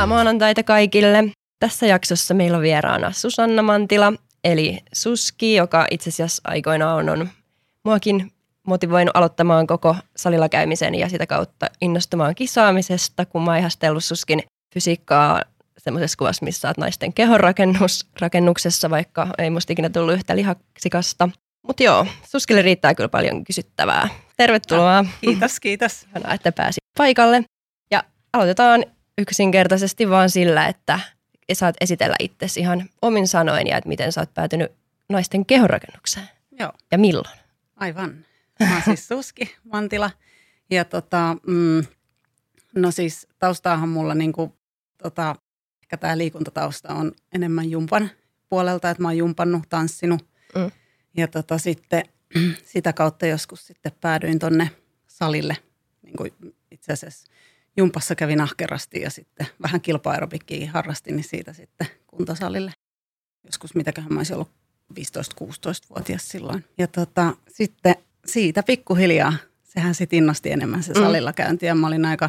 Hyvää maanantaita kaikille. Tässä jaksossa meillä on vieraana Susanna Mantila, eli Suski, joka itse asiassa aikoinaan on, on muakin motivoinut aloittamaan koko salilla käymisen ja sitä kautta innostumaan kisaamisesta, kun mä ihastellut Suskin fysiikkaa semmoisessa kuvassa, missä olet naisten kehonrakennus, rakennuksessa, vaikka ei musta ikinä tullut yhtä lihaksikasta. Mutta joo, Suskille riittää kyllä paljon kysyttävää. Tervetuloa. Kiitos, kiitos. Ihanaa, että pääsi paikalle. Ja aloitetaan yksinkertaisesti vaan sillä, että saat esitellä itsesi ihan omin sanoin ja että miten sä oot päätynyt naisten kehonrakennukseen. Joo. Ja milloin? Aivan. Mä oon siis Suski Mantila. Ja tota, mm, no siis taustaahan mulla niinku, tota, ehkä tämä liikuntatausta on enemmän jumpan puolelta, että mä oon jumpannut, tanssinut. Mm. Ja tota, sitten sitä kautta joskus sitten päädyin tonne salille. Niin kuin itse asiassa jumpassa kävin ahkerasti ja sitten vähän kilpa harrastin, niin siitä sitten kuntosalille. Joskus mitäköhän mä olisin ollut 15-16-vuotias silloin. Ja tota, sitten siitä pikkuhiljaa, sehän sitten innosti enemmän se mm. salilla käynti. Ja mä olin aika,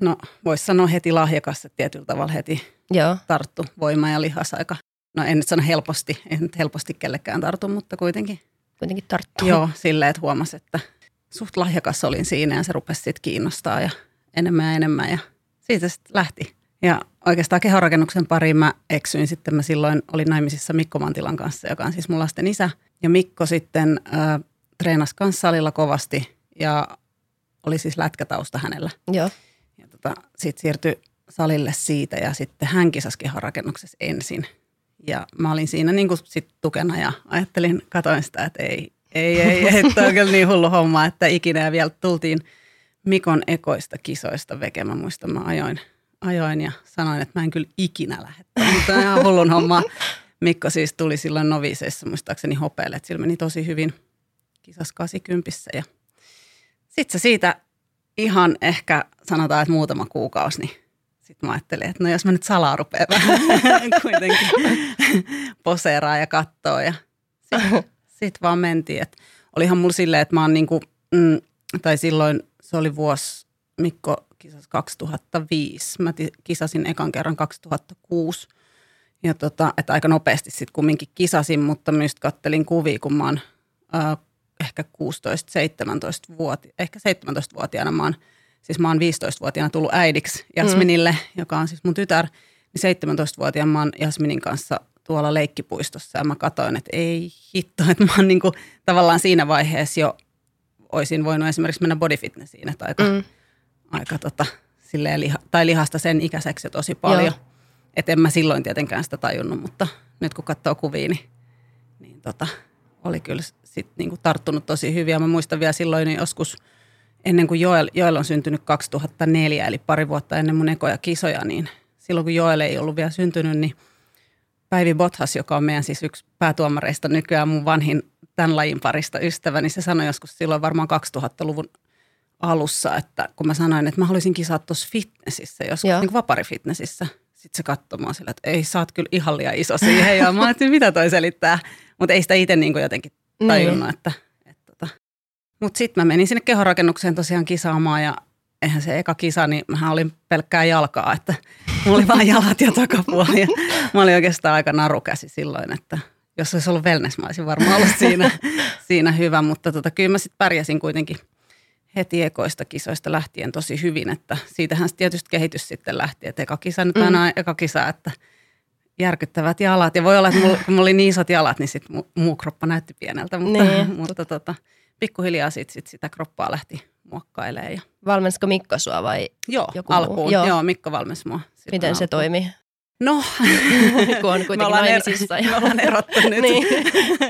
no voisi sanoa heti lahjakas, että tietyllä tavalla heti Joo. tarttu voima ja lihas aika. No en nyt sano helposti, en nyt helposti kellekään tartu, mutta kuitenkin. Kuitenkin tarttu. Joo, silleen, että huomasi, että suht lahjakas olin siinä ja se rupesi sitten kiinnostaa ja enemmän ja enemmän ja siitä sitten lähti. Ja oikeastaan kehorakennuksen pariin mä eksyin sitten. Mä silloin olin naimisissa Mikko Mantilan kanssa, joka on siis mun lasten isä. Ja Mikko sitten äh, treenasi kanssa salilla kovasti ja oli siis lätkätausta hänellä. Joo. Ja tota, sitten siirtyi salille siitä ja sitten hän kisasi kehorakennuksessa ensin. Ja mä olin siinä niin kuin sit tukena ja ajattelin, katoin sitä, että ei, ei, ei, ei että on kyllä niin hullu homma, että ikinä ja vielä tultiin Mikon ekoista kisoista veke. Mä muistan, mä ajoin, ajoin ja sanoin, että mä en kyllä ikinä lähde. Mutta ihan hullun homma. Mikko siis tuli silloin noviseissa muistaakseni hopeelle, että sillä meni tosi hyvin – kisas 80 ja sitten se siitä ihan ehkä sanotaan, että muutama kuukausi, niin sitten mä ajattelin, että no jos mä nyt salaa rupean vähän kuitenkin poseeraa ja katsoa ja sitten sit vaan mentiin. Et olihan mulla silleen, että mä oon niinku, mm, tai silloin se oli vuosi, Mikko kisas 2005. Mä kisasin ekan kerran 2006. Ja tota, että aika nopeasti sitten kumminkin kisasin, mutta myös kattelin kuvia, kun mä oon äh, ehkä 16-17-vuotiaana, ehkä 17-vuotiaana mä oon, siis mä oon 15-vuotiaana tullut äidiksi Jasminille, mm. joka on siis mun tytär, niin 17-vuotiaana mä oon Jasminin kanssa tuolla leikkipuistossa ja mä katsoin, että ei hitto, että mä oon niinku, tavallaan siinä vaiheessa jo olisin voinut esimerkiksi mennä bodyfitnessiin, että aika, mm. aika tota, silleen liha, tai lihasta sen ikäiseksi jo tosi paljon. Että en mä silloin tietenkään sitä tajunnut, mutta nyt kun katsoo kuvia, niin, niin tota, oli kyllä sit niinku tarttunut tosi hyvin. Ja mä muistan vielä silloin niin joskus ennen kuin Joel, Joel on syntynyt 2004, eli pari vuotta ennen mun ekoja kisoja, niin silloin kun Joel ei ollut vielä syntynyt, niin Päivi Bothas, joka on meidän siis yksi päätuomareista nykyään mun vanhin tämän lajin parista ystävä, niin se sanoi joskus silloin varmaan 2000-luvun alussa, että kun mä sanoin, että mä haluaisin kisaa tuossa fitnessissä, joskus niin kuin vaparifitnessissä. Sitten se katsoi mua sillä, että ei, sä oot kyllä ihan liian iso siihen. Ja mä ajattelin, mitä toi selittää. Mutta ei sitä itse niin jotenkin tajunnut, niin. että, että tota. Mutta sitten mä menin sinne kehorakennukseen tosiaan kisaamaan ja eihän se eka kisa, niin mä olin pelkkää jalkaa, että mulla oli vain jalat ja takapuoli. Ja mä olin oikeastaan aika narukäsi silloin, että jos olisi ollut wellness, mä olisin varmaan ollut siinä, siinä hyvä. Mutta tota, kyllä mä sitten pärjäsin kuitenkin heti ekoista kisoista lähtien tosi hyvin, että siitähän tietysti kehitys sitten lähti, että eka kisa nyt aina mm. eka kisa, että – järkyttävät jalat. Ja voi olla, että mulla, kun mulla oli niin isot jalat, niin sit muu, muu kroppa näytti pieneltä. Mutta, niin. mutta tota, pikkuhiljaa sit, sit sitä kroppaa lähti muokkailemaan. Ja... Valmensiko Mikko sua vai Joo, joku alkuun. Joo. Joo, Mikko valmensi mua. Miten alkuun. se toimi? No, kun on kuitenkin me naimisissa. Er, me ollaan erottu nyt. niin.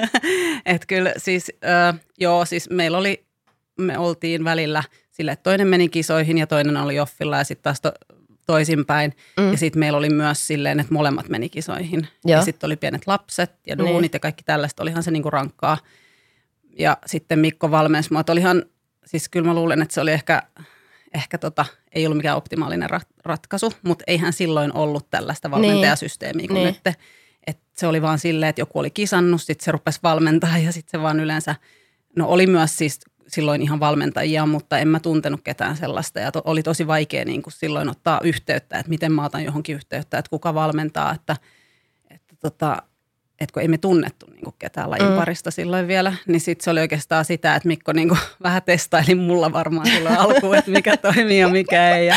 Et kyllä siis, äh, joo, siis meillä oli, me oltiin välillä sille, että toinen meni kisoihin ja toinen oli offilla ja sitten taas to, toisinpäin. Mm. Ja sitten meillä oli myös silleen, että molemmat meni kisoihin. Joo. Ja sitten oli pienet lapset ja duunit niin. ja kaikki tällaista. Olihan se niinku rankkaa. Ja sitten Mikko valmensi mua. Olihan, siis kyllä mä luulen, että se oli ehkä, ehkä tota, ei ollut mikään optimaalinen rat- ratkaisu, mutta eihän silloin ollut tällaista valmentajasysteemiä kuin niin. nyt. Et se oli vaan silleen, että joku oli kisannut, sitten se rupesi valmentaa ja sitten se vaan yleensä – No oli myös siis silloin ihan valmentajia, mutta en mä tuntenut ketään sellaista. Ja to, oli tosi vaikea niin kuin silloin ottaa yhteyttä, että miten mä otan johonkin yhteyttä, että kuka valmentaa, että, että, tota, että kun ei me tunnettu niin kuin ketään lajin mm. parista silloin vielä, niin sitten se oli oikeastaan sitä, että Mikko niin kuin vähän testaili mulla varmaan silloin alkuun, että mikä toimii ja mikä ei. Ja,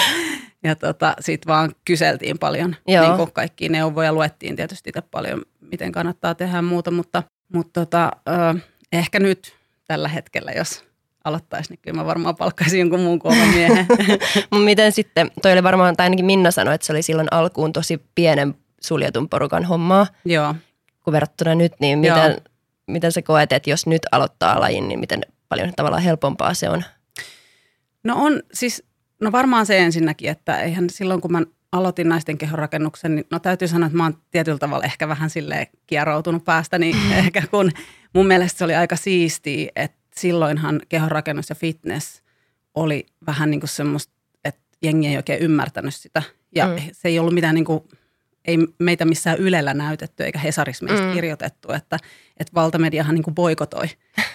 ja tota, sitten vaan kyseltiin paljon niin kuin kaikkia neuvoja, luettiin tietysti itse paljon, miten kannattaa tehdä muuta, mutta, mutta tota, ö, ehkä nyt tällä hetkellä, jos aloittaisi, niin kyllä mä varmaan palkkaisin jonkun muun koovan miehen. Miten sitten, toi oli varmaan, tai ainakin Minna sanoi, että se oli silloin alkuun tosi pienen suljetun porukan hommaa. Joo. Kun verrattuna nyt, niin miten, miten sä koet, että jos nyt aloittaa lajin, niin miten paljon tavallaan helpompaa se on? No on siis, no varmaan se ensinnäkin, että eihän silloin kun mä aloitin naisten kehonrakennuksen, niin no täytyy sanoa, että mä oon tietyllä tavalla ehkä vähän sille kieroutunut päästä, niin ehkä kun mun mielestä se oli aika siistiä, että silloinhan kehonrakennus ja fitness oli vähän niin kuin semmoista, että jengi ei oikein ymmärtänyt sitä. Ja mm. se ei ollut mitään niin kuin, ei meitä missään Ylellä näytetty eikä Hesarissa meistä mm. kirjoitettu, että, että valtamediahan niin kuin boikotoi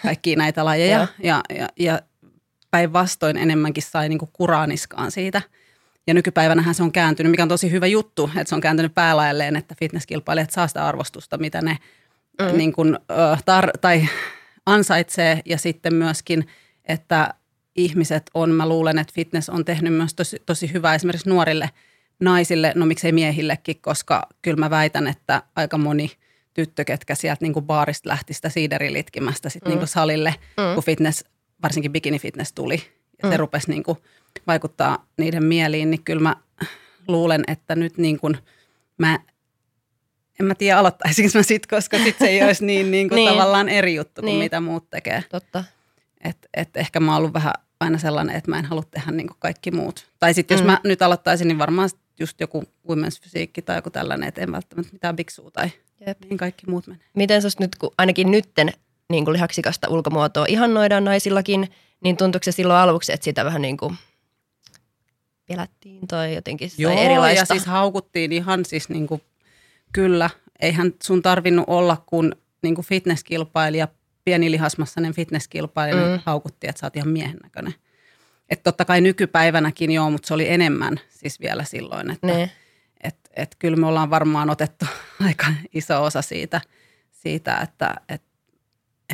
kaikkia näitä lajeja. ja, ja, ja päinvastoin enemmänkin sai niin kuin kuraaniskaan siitä. Ja nykypäivänähän se on kääntynyt, mikä on tosi hyvä juttu, että se on kääntynyt päälailleen, että fitnesskilpailijat saa sitä arvostusta, mitä ne mm. niin kuin, tar- tai ansaitsee ja sitten myöskin, että ihmiset on, mä luulen, että fitness on tehnyt myös tosi, tosi hyvää esimerkiksi nuorille naisille, no miksei miehillekin, koska kyllä mä väitän, että aika moni tyttö, ketkä sieltä niin kuin baarista lähti sitä siiderilitkimästä sitten mm. niin salille, mm. kun fitness, varsinkin bikini fitness tuli ja mm. se rupesi niin kuin vaikuttaa niiden mieliin, niin kyllä mä luulen, että nyt niin kuin mä en mä tiedä aloittaisinko mä sit, koska sit se ei olisi niin, niin kuin niin. tavallaan eri juttu kuin niin. mitä muut tekee. Totta. Et, et ehkä mä oon ollut vähän aina sellainen, että mä en halua tehdä niin kuin kaikki muut. Tai sitten jos mm. mä nyt aloittaisin, niin varmaan just joku women's fysiikki tai joku tällainen, että en välttämättä mitään biksua tai Jep. niin kaikki muut menee. Miten sä nyt, kun ainakin nytten niin kuin lihaksikasta ulkomuotoa ihannoidaan naisillakin, niin tuntuuko se silloin aluksi, että sitä vähän niin kuin pelättiin tai jotenkin Joo, erilaista? ja siis haukuttiin ihan siis niin kuin Kyllä, eihän sun tarvinnut olla kun niin kuin fitnesskilpailija, pieni lihasmassainen fitnesskilpailija, niin mm. niin haukutti, että sä oot ihan miehen näköinen. Että totta kai nykypäivänäkin joo, mutta se oli enemmän siis vielä silloin, että ne. et, et kyllä me ollaan varmaan otettu aika iso osa siitä, siitä että et,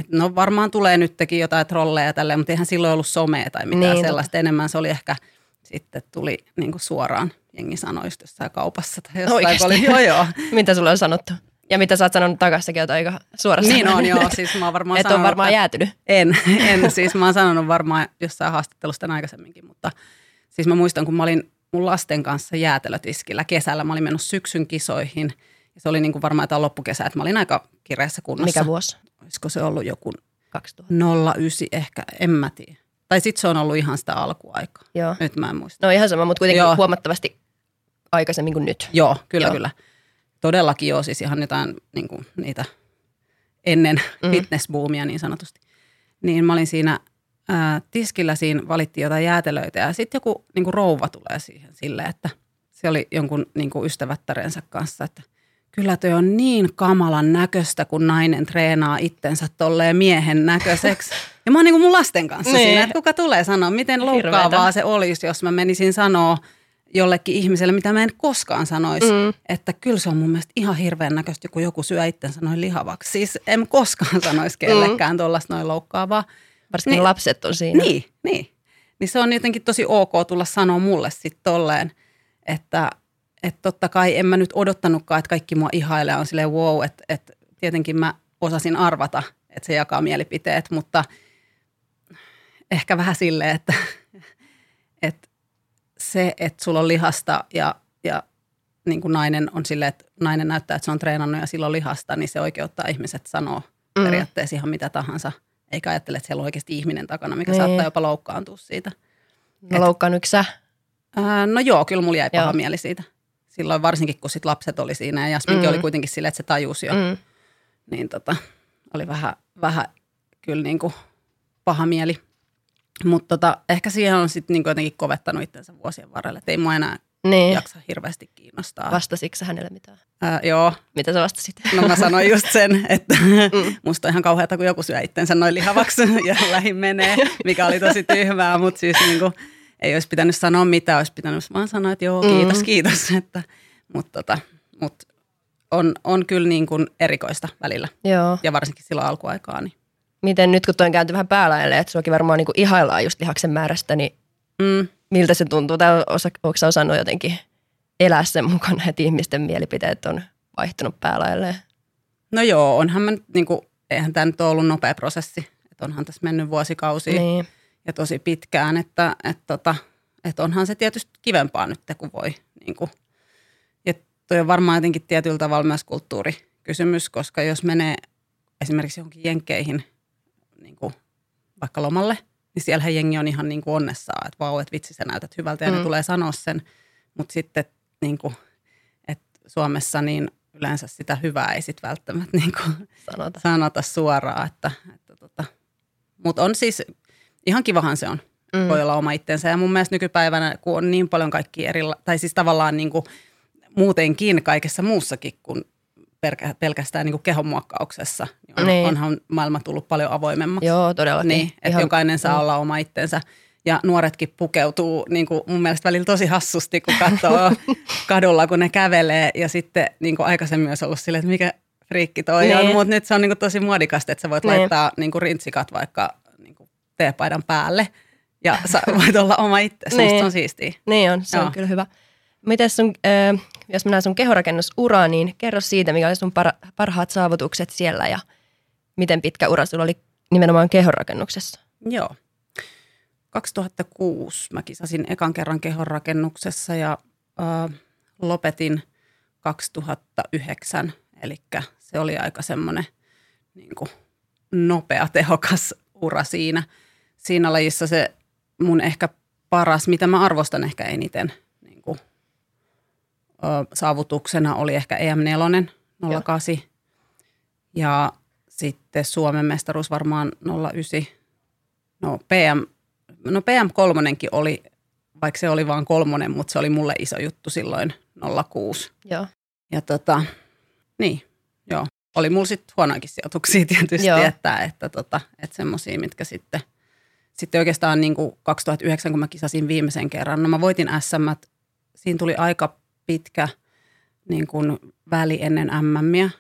et no varmaan tulee nytkin jotain trolleja tälleen, mutta eihän silloin ollut somea tai mitään niin, sellaista. Enemmän se oli ehkä sitten tuli niin suoraan jengi sanoi just jossain kaupassa tai jossain. Oli, joo, joo. mitä sulle on sanottu? Ja mitä sä oot sanonut takaisin, että aika suorassa. Niin on, joo. Siis mä oon varmaan Et sanonut, on varmaan jäätynyt. En, en. Siis mä oon sanonut varmaan jossain haastattelusta aikaisemminkin, mutta siis mä muistan, kun mä olin mun lasten kanssa jäätelötiskillä kesällä. Mä olin mennyt syksyn kisoihin. Ja se oli niin kuin varmaan jotain loppukesä, että mä olin aika kireessä kunnossa. Mikä vuosi? Olisiko se ollut joku 2000. 09 ehkä, en mä tiedä. Tai sitten se on ollut ihan sitä alkuaikaa. Joo. Nyt mä en muista. No ihan sama, mutta kuitenkin joo. huomattavasti aikaisemmin kuin nyt. Joo, kyllä, joo. kyllä. Todellakin joo, siis ihan jotain niin kuin, niitä ennen mm. fitnessboomia niin sanotusti. Niin mä olin siinä ää, tiskillä, siinä valittiin jotain jäätelöitä ja sitten joku niin kuin rouva tulee siihen silleen, että se oli jonkun niin kuin ystävättärensä kanssa, että – kyllä toi on niin kamalan näköistä, kun nainen treenaa itsensä tolleen miehen näköiseksi. Ja mä oon niin mun lasten kanssa niin. siinä, että kuka tulee sanoa, miten loukkaavaa se olisi, jos mä menisin sanoa jollekin ihmiselle, mitä mä en koskaan sanoisi, mm. että kyllä se on mun mielestä ihan hirveän näköistä, kun joku syö itsensä noin lihavaksi. Siis en koskaan sanoisi kellekään mm. tuollaista noin loukkaavaa. Varsinkin niin, lapset on siinä. Niin, niin. Niin se on jotenkin tosi ok tulla sanoa mulle sitten tolleen, että – että totta kai en mä nyt odottanutkaan, että kaikki mua ihailee on silleen wow, että, että tietenkin mä osasin arvata, että se jakaa mielipiteet, mutta ehkä vähän silleen, että, että se, että sulla on lihasta ja, ja niin kuin nainen on silleen, että nainen näyttää, että se on treenannut ja sillä on lihasta, niin se oikeuttaa ihmiset sanoa mm. periaatteessa ihan mitä tahansa. Eikä ajattele, että siellä on oikeasti ihminen takana, mikä niin. saattaa jopa loukkaantua siitä. No loukkaannuiko sä? Ää, no joo, kyllä mulla jäi paha joo. mieli siitä silloin varsinkin, kun sit lapset oli siinä ja Jasminkin mm. oli kuitenkin silleen, että se tajusi jo, mm. niin tota, oli vähän, vähän kyllä niin kuin paha mieli. Mutta tota, ehkä siihen on sitten niin jotenkin kovettanut itsensä vuosien varrella, että ei mua enää Niin. jaksa hirveästi kiinnostaa. Vastasitko hänelle mitään? Ää, joo, Mitä sä vastasit? no mä sanoin just sen, että mm. musta on ihan kauheata, kun joku syö itsensä noin lihavaksi ja lähin menee, mikä oli tosi tyhmää, mutta siis niin kuin, ei olisi pitänyt sanoa mitään, olisi pitänyt vaan sanoa, että joo, kiitos, mm. kiitos. Että, mutta tota, mut on, on kyllä niin kuin erikoista välillä Joo. ja varsinkin silloin alkuaikaa. Niin. Miten nyt, kun toi on käänty vähän päälaille, että suakin varmaan niin kuin ihaillaan just lihaksen määrästä, niin Mm. miltä se tuntuu? Tai osa, onko sä osannut jotenkin elää sen mukana, että ihmisten mielipiteet on vaihtunut päälailleen? No joo, onhan mä nyt, niin kuin, eihän tämä nyt ole ollut nopea prosessi. Että onhan tässä mennyt vuosikausia Niin. ja tosi pitkään, että, että, tota, että onhan se tietysti kivempaa nyt, kun voi. Niin kuin. Ja toi on varmaan jotenkin tietyllä tavalla myös kulttuurikysymys, koska jos menee esimerkiksi johonkin jenkkeihin niin kuin vaikka lomalle, niin siellähän jengi on ihan niin kuin onnessaan, että vau, että vitsi sä näytät hyvältä ja mm. Ne tulee sanoa sen. Mutta sitten niin kuin, että Suomessa niin yleensä sitä hyvää ei sitten välttämättä niin kuin Sanota. sanota suoraan. Että, että tota. Mutta on siis, ihan kivahan se on, Mm. voi olla oma itsensä. Ja mun mielestä nykypäivänä, kun on niin paljon kaikki eri, tai siis tavallaan niin kuin muutenkin kaikessa muussakin kuin pelkästään niin kuin kehonmuokkauksessa, niin, on, Niin. onhan maailma tullut paljon avoimemmaksi. Joo, todellakin. Niin, että Ihan- jokainen saa mm. olla oma itsensä. Ja nuoretkin pukeutuu niin kuin mun mielestä välillä tosi hassusti, kun katsoo kadulla, kun ne kävelee. Ja sitten niin kuin aikaisemmin olisi ollut silleen, että mikä friikki toi Niin. on. Mutta nyt se on niin kuin tosi muodikasta, että sä voit Niin. laittaa niin kuin rintsikat vaikka niin kuin teepaidan päälle. Ja sä voit olla oma itse. Niin. Niin. on siistiä. Niin on, se on Joo. kyllä hyvä. Miten sun, äh, jos mennään sun kehorakennusuraan, niin kerro siitä, mikä oli sun par- parhaat saavutukset siellä ja miten pitkä ura sulla oli nimenomaan kehorakennuksessa? Joo. 2006 mä kisasin ekan kerran kehonrakennuksessa ja äh, lopetin 2009. Eli se oli aika semmoinen niin nopea, tehokas ura siinä. Siinä lajissa se mun ehkä paras, mitä mä arvostan ehkä eniten saavutuksena oli ehkä E EM4 08 ja sitten Suomen mestaruus varmaan 09. No PM, no PM3 oli, vaikka se oli vain kolmonen, mutta se oli mulle iso juttu silloin 06. Joo. Ja tota, niin, joo. Oli mulla sitten huonoakin sijoituksia tietysti, Joo. että, että, tota, että semmoisia, mitkä sitten, sitten oikeastaan niin kuin 2009, kun mä kisasin viimeisen kerran, no mä voitin SM, siinä tuli aika pitkä niin kuin väli ennen MMiä.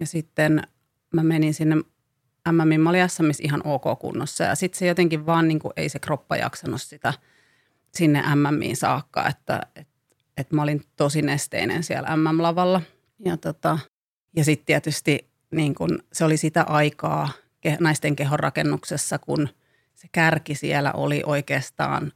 Ja sitten mä menin sinne MMin, mä olin SMissä ihan ok kunnossa. Ja sitten se jotenkin vaan niin kuin, ei se kroppa jaksanut sitä sinne MMiin saakka, että, että, että mä olin tosi nesteinen siellä MM-lavalla. Ja, tota, ja sitten tietysti niin kun, se oli sitä aikaa ke- naisten kehonrakennuksessa, kun se kärki siellä oli oikeastaan,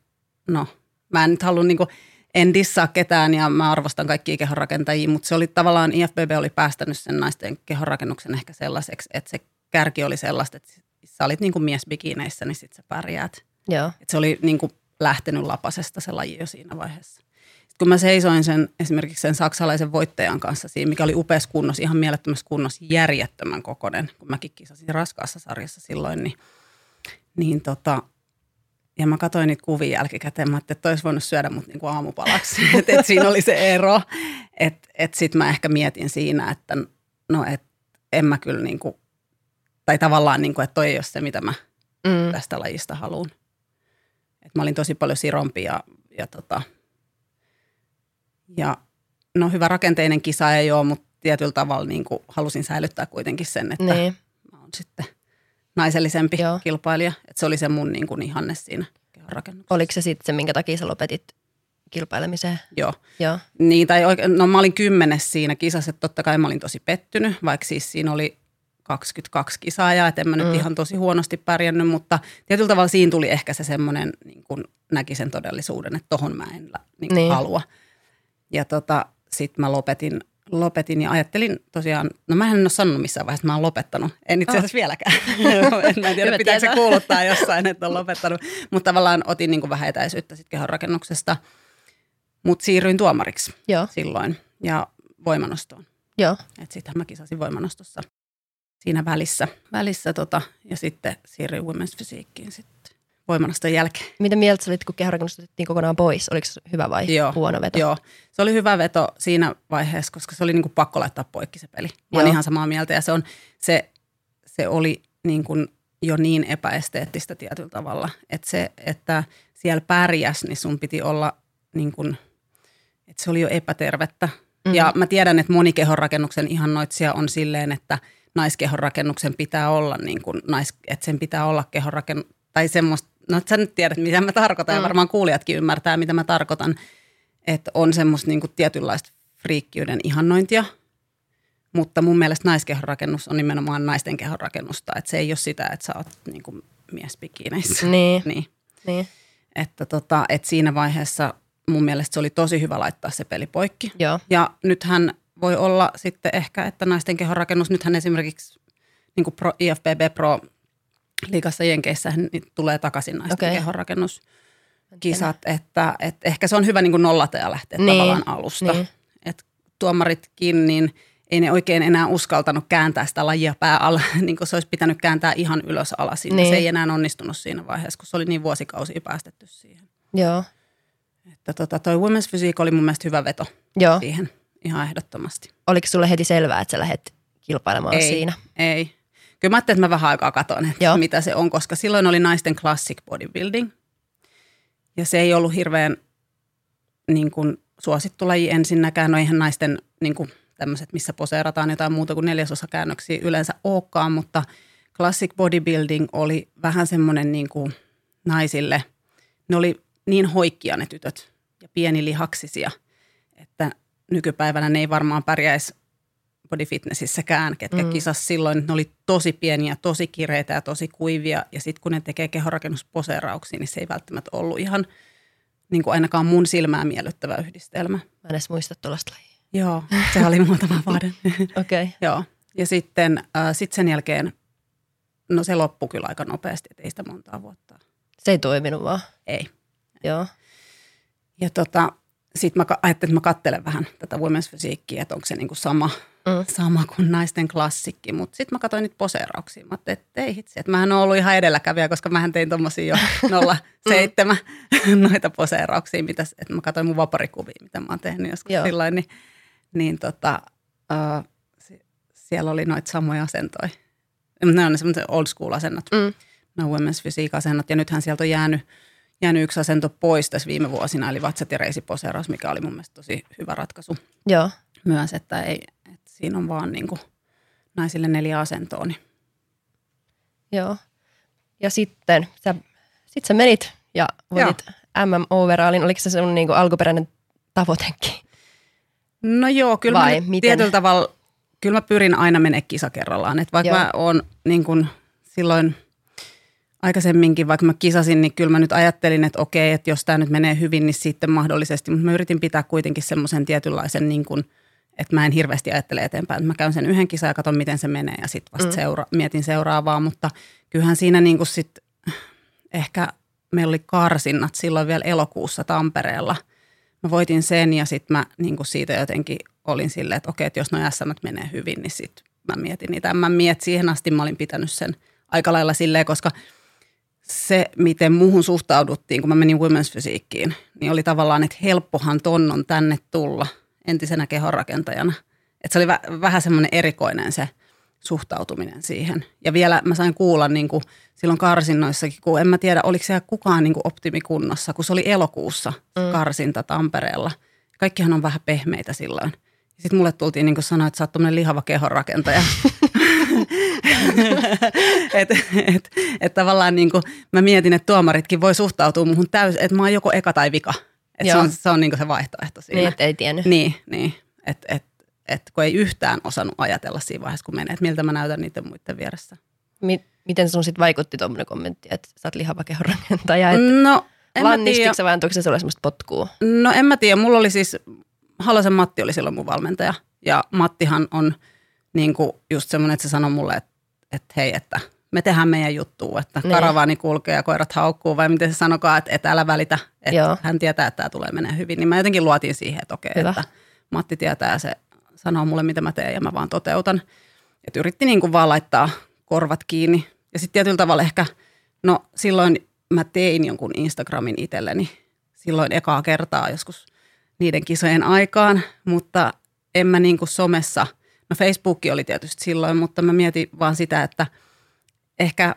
no mä en nyt halua niin kuin, en dissaa ketään ja mä arvostan kaikkia kehonrakentajia, mutta se oli tavallaan, IFBB oli päästänyt sen naisten kehonrakennuksen ehkä sellaiseksi, että se kärki oli sellaista, että sä olit niin kuin mies bikineissä, niin sit sä pärjäät. Joo. Et se oli niin kuin lähtenyt lapasesta se laji jo siinä vaiheessa. Sitten kun mä seisoin sen esimerkiksi sen saksalaisen voittajan kanssa siinä, mikä oli upeassa kunnossa, ihan mielettömässä kunnossa, järjettömän kokonen, kun mäkin kisasin raskaassa sarjassa silloin, niin, niin tota, ja mä katsoin niitä kuvia jälkikäteen, mä ajattelin, että olisi voinut syödä mut niinku aamupalaksi. että et siinä oli se ero. Että et sit mä ehkä mietin siinä, että no et en mä kyllä niinku, tai tavallaan niinku, että toi ei ole se, mitä mä Mm. tästä lajista haluan. Et mä olin tosi paljon sirompi ja, ja, tota, ja no hyvä rakenteinen kisa ei ole, mutta tietyllä tavalla niin kuin halusin säilyttää kuitenkin sen, että Niin. mä oon sitten naisellisempi Joo. Kilpailija. Et se oli se mun niin kuin ihanne siinä rakennuksessa. Oliko se sitten se, minkä takia sä lopetit kilpailemiseen? Joo. Joo. Niin, tai oike- no mä olin kymmenes siinä kisassa, että totta kai mä olin tosi pettynyt, vaikka siis siinä oli 22 kisaajaa, että en mä nyt Mm. ihan tosi huonosti pärjännyt, mutta tietyllä tavalla siinä tuli ehkä se semmoinen, niin kuin näki sen todellisuuden, että tohon mä en niin Niin. halua. Ja tota, sitten mä lopetin, lopetin ja ajattelin tosiaan, no mä en ole sanonut missään vaiheessa, että mä oon lopettanut. En itse asiassa vieläkään. mä en tiedä, Hyvä pitääkö se kuuluttaa jossain, että on lopettanut. Mutta tavallaan otin niin kuin vähän etäisyyttä sitten kehonrakennuksesta, mutta siirryin tuomariksi Joo. silloin ja voimanostoon. Joo. Että sittenhän mä kisasin voimanostossa siinä välissä, välissä tota, ja sitten siirryin women's fysiikkiin sitten voimanaston jälkeen. Mitä mieltä sä olit, kun kehorakennus otettiin kokonaan pois? Oliko se hyvä vai Joo, huono veto? Joo, se oli hyvä veto siinä vaiheessa, koska se oli niin kuin pakko laittaa poikki se peli. Mä ihan samaa mieltä ja se, on, se, se oli niin kuin jo niin epäesteettistä tietyllä tavalla, että se, että siellä pärjäs, niin sun piti olla niin kuin, että se oli jo epätervettä. Mhm. Mm-hmm. Ja mä tiedän, että moni kehonrakennuksen ihannoitsija on silleen, että naiskehonrakennuksen pitää olla niin kuin, nais, että sen pitää olla kehonrakennus, tai semmoista, no sä nyt tiedät, mitä mä tarkoitan, mm. ja varmaan kuulijatkin ymmärtää, mitä mä tarkoitan, että on semmoista niin kuin tietynlaista friikkiyden ihannointia, mutta mun mielestä naiskehonrakennus on nimenomaan naisten kehonrakennusta, että se ei ole sitä, että sä oot niin kuin miespikineissä. Niin, niin. niin. Että, tota, että siinä vaiheessa mun mielestä se oli tosi hyvä laittaa se peli poikki. Joo. Ja nythän voi olla sitten ehkä, että naisten kehonrakennus, nythän esimerkiksi niin kuin Pro, IFBB Pro liigassa Jenkeissä niin tulee takaisin naisten okay. kehonrakennuskisat, että, että ehkä se on hyvä niin kuin nollata ja lähteä Niin. tavallaan alusta. Niin. Et tuomaritkin, niin ei ne oikein enää uskaltanut kääntää sitä lajia pää alla, niin kuin se olisi pitänyt kääntää ihan ylös alas. Niin. Niin. Se ei enää onnistunut siinä vaiheessa, kun se oli niin vuosikausia päästetty siihen. Joo. Että tota, toi Women's Physique oli mun mielestä hyvä veto Joo. siihen ihan ehdottomasti. Oliko sulle heti selvää, että sä lähdet kilpailemaan ei, siinä? Ei. Kyllä mä ajattelin, että mä vähän aikaa katon, että Joo. mitä se on, koska silloin oli naisten classic bodybuilding. Ja se ei ollut hirveän niin kuin, suosittu laji ensinnäkään. No eihän naisten niin kuin, tämmöiset, missä poseerataan jotain muuta kuin neljäsosakäännöksiä yleensä olekaan, mutta classic bodybuilding oli vähän semmoinen niin kuin naisille, ne oli niin hoikkia ne tytöt ja pienilihaksisia, että nykypäivänä ne ei varmaan pärjäisi bodyfitnessissäkään, ketkä Mm. kisas silloin. Ne oli tosi pieniä, tosi kireitä ja tosi kuivia. Ja sitten kun ne tekee kehorakennusposeerauksia, niin se ei välttämättä ollut ihan niin kuin ainakaan mun silmää miellyttävä yhdistelmä. Mä en edes muista tuollaista lajia. Joo, se oli muutama vuoden. Okei. Okay. Joo. Ja sitten äh, sit sen jälkeen, no se loppui kyllä aika nopeasti, että ei sitä montaa vuotta. Se ei toiminut vaan. Ei. Joo. Ja tota, sitten mä ajattelin, että mä katselen vähän tätä women's fysiikkiä, että onko se niinku sama, Mm. mm. sama kuin naisten klassikki. Mutta sitten mä katsoin niitä poseerauksia. Mä ajattelin, että ei hitsi, että mähän oon ollut ihan edelläkävijä, koska mähän tein tommosia jo 07 noita poseerauksia, mitä, että mä katsoin mun vaparikuvia, mitä mä oon tehnyt joskus Joo. silloin, niin, niin tota, uh, siellä oli noita samoja asentoja. Ne on ne semmoiset old school asennot Mm. nämä women's physique asennot. Ja nythän sieltä on jäänyt, jäänyt yksi asento pois tässä viime vuosina, eli vatsat ja reisiposeeraus, mikä oli mun mielestä tosi hyvä ratkaisu Joo. myös, että, ei, siinä on vaan niin kuin naisille neljä asentoa. Niin. Joo. Ja sitten sä, sit sä menit ja voitit MM-overallin. Oliko se sun niinku alkuperäinen tavoitekin? No joo, kyllä Vai mä miten? tietyllä tavalla, kyllä mä pyrin aina menee kisa kerrallaan. Että vaikka Joo. joo. mä oon niin kuin silloin aikaisemminkin, vaikka mä kisasin, niin kyllä mä nyt ajattelin, että okei, että jos tämä nyt menee hyvin, niin sitten mahdollisesti. Mutta mä yritin pitää kuitenkin semmoisen tietynlaisen, niin kuin, että mä en hirveästi ajattele eteenpäin. Että mä käyn sen yhden kisan ja katson, miten se menee ja sitten vasta Mm. seura- mietin seuraavaa. Mutta kyllähän siinä niin kuin sit, ehkä meillä oli karsinnat silloin vielä elokuussa Tampereella. Mä voitin sen ja sitten mä niin kuin siitä jotenkin olin silleen, että okei, että jos nuo SM menee hyvin, niin sitten mä mietin niitä. Mä mietin siihen asti, mä olin pitänyt sen aika lailla silleen, koska se, miten muuhun suhtauduttiin, kun mä menin women's fysiikkiin, niin oli tavallaan, että helppohan ton on tänne tulla entisenä kehonrakentajana. Että se oli vä- vähän semmoinen erikoinen se suhtautuminen siihen. Ja vielä mä sain kuulla niin kuin silloin karsinnoissakin, kun en mä tiedä, oliko siellä kukaan niin kuin optimikunnossa, kun se oli elokuussa Mm. karsinta Tampereella. Kaikkihan on vähän pehmeitä silloin. Sitten mulle tultiin niin kuin sanoa, että sä oot lihava kehonrakentaja. että et, et tavallaan niin kuin mä mietin, että tuomaritkin voi suhtautua muuhun täysin, että mä oon joko eka tai vika. Että se on, se, on niin kuin se vaihtoehto siinä. Niin, et ei tiennyt. Niin, niin. Että et, et, kun ei yhtään osannut ajatella siinä vaiheessa, kun menee, että miltä mä näytän niiden muiden vieressä. Mi- miten sun sitten vaikutti tuommoinen kommentti, että sä oot lihava kehonrakentaja? Et No, en sä vai antoiko se sulle semmoista potkua? No en mä tiedä, mulla oli siis, Halosen Matti oli silloin mun valmentaja. Ja Mattihan on niin kuin just semmoinen, että se sanoi mulle, että, että hei, että me tehdään meidän juttua, että Niin. karavaani kulkee ja koirat haukkuu, vai miten se sanokaa, että, että älä välitä, että Joo. hän tietää, että tämä tulee menee hyvin. Niin mä jotenkin luotin siihen, että okei, Hyvä. että Matti tietää ja se sanoo mulle, mitä mä teen ja mä vaan toteutan. Että yritti niin kuin vaan laittaa korvat kiinni. Ja sitten tietyllä tavalla ehkä, no silloin mä tein jonkun Instagramin itselleni silloin ekaa kertaa joskus niiden kisojen aikaan, mutta en mä niin kuin somessa, no Facebook oli tietysti silloin, mutta mä mietin vaan sitä, että ehkä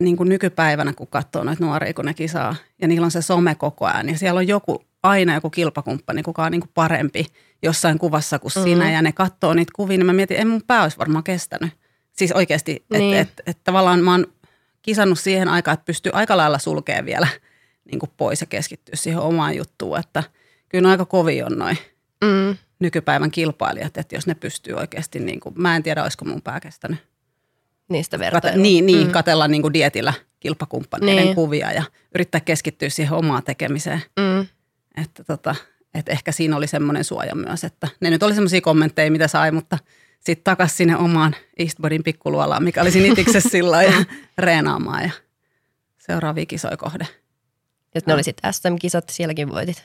niin kuin nykypäivänä, kun katsoo noita nuoria, kun ne kisaa, ja niillä on se some koko ajan, ja siellä on joku, aina joku kilpakumppani, kuka on niin kuin parempi jossain kuvassa kuin mm-hmm. sinä, ja ne katsoo niitä kuvia, niin mä mietin, että en mun pää olisi varmaan kestänyt. Siis oikeasti, niin. että et, et tavallaan mä oon kisannut siihen aikaan, että pystyy aika lailla sulkemaan vielä niin kuin pois ja keskittyä siihen omaan juttuun, että kyllä aika kovin on noin mm. nykypäivän kilpailijat, että jos ne pystyy oikeasti, niin kuin, mä en tiedä, olisiko mun pää kestänyt. Niistä vertailua. Kate, niin, niin mm. katella niin kuin dietillä kilpakumppaneiden niin. kuvia ja yrittää keskittyä siihen omaan tekemiseen. Mm. Että tota, et ehkä siinä oli semmoinen suoja myös, että ne nyt oli semmoisia kommentteja, mitä sai, mutta sitten takaisin sinne omaan Eastboardin pikkuluolaan, mikä oli sinitiksessä silloin ja reenaamaan ja seuraavia kisoja kohde. Ja ne oli sitten SM-kisat, sielläkin voitit.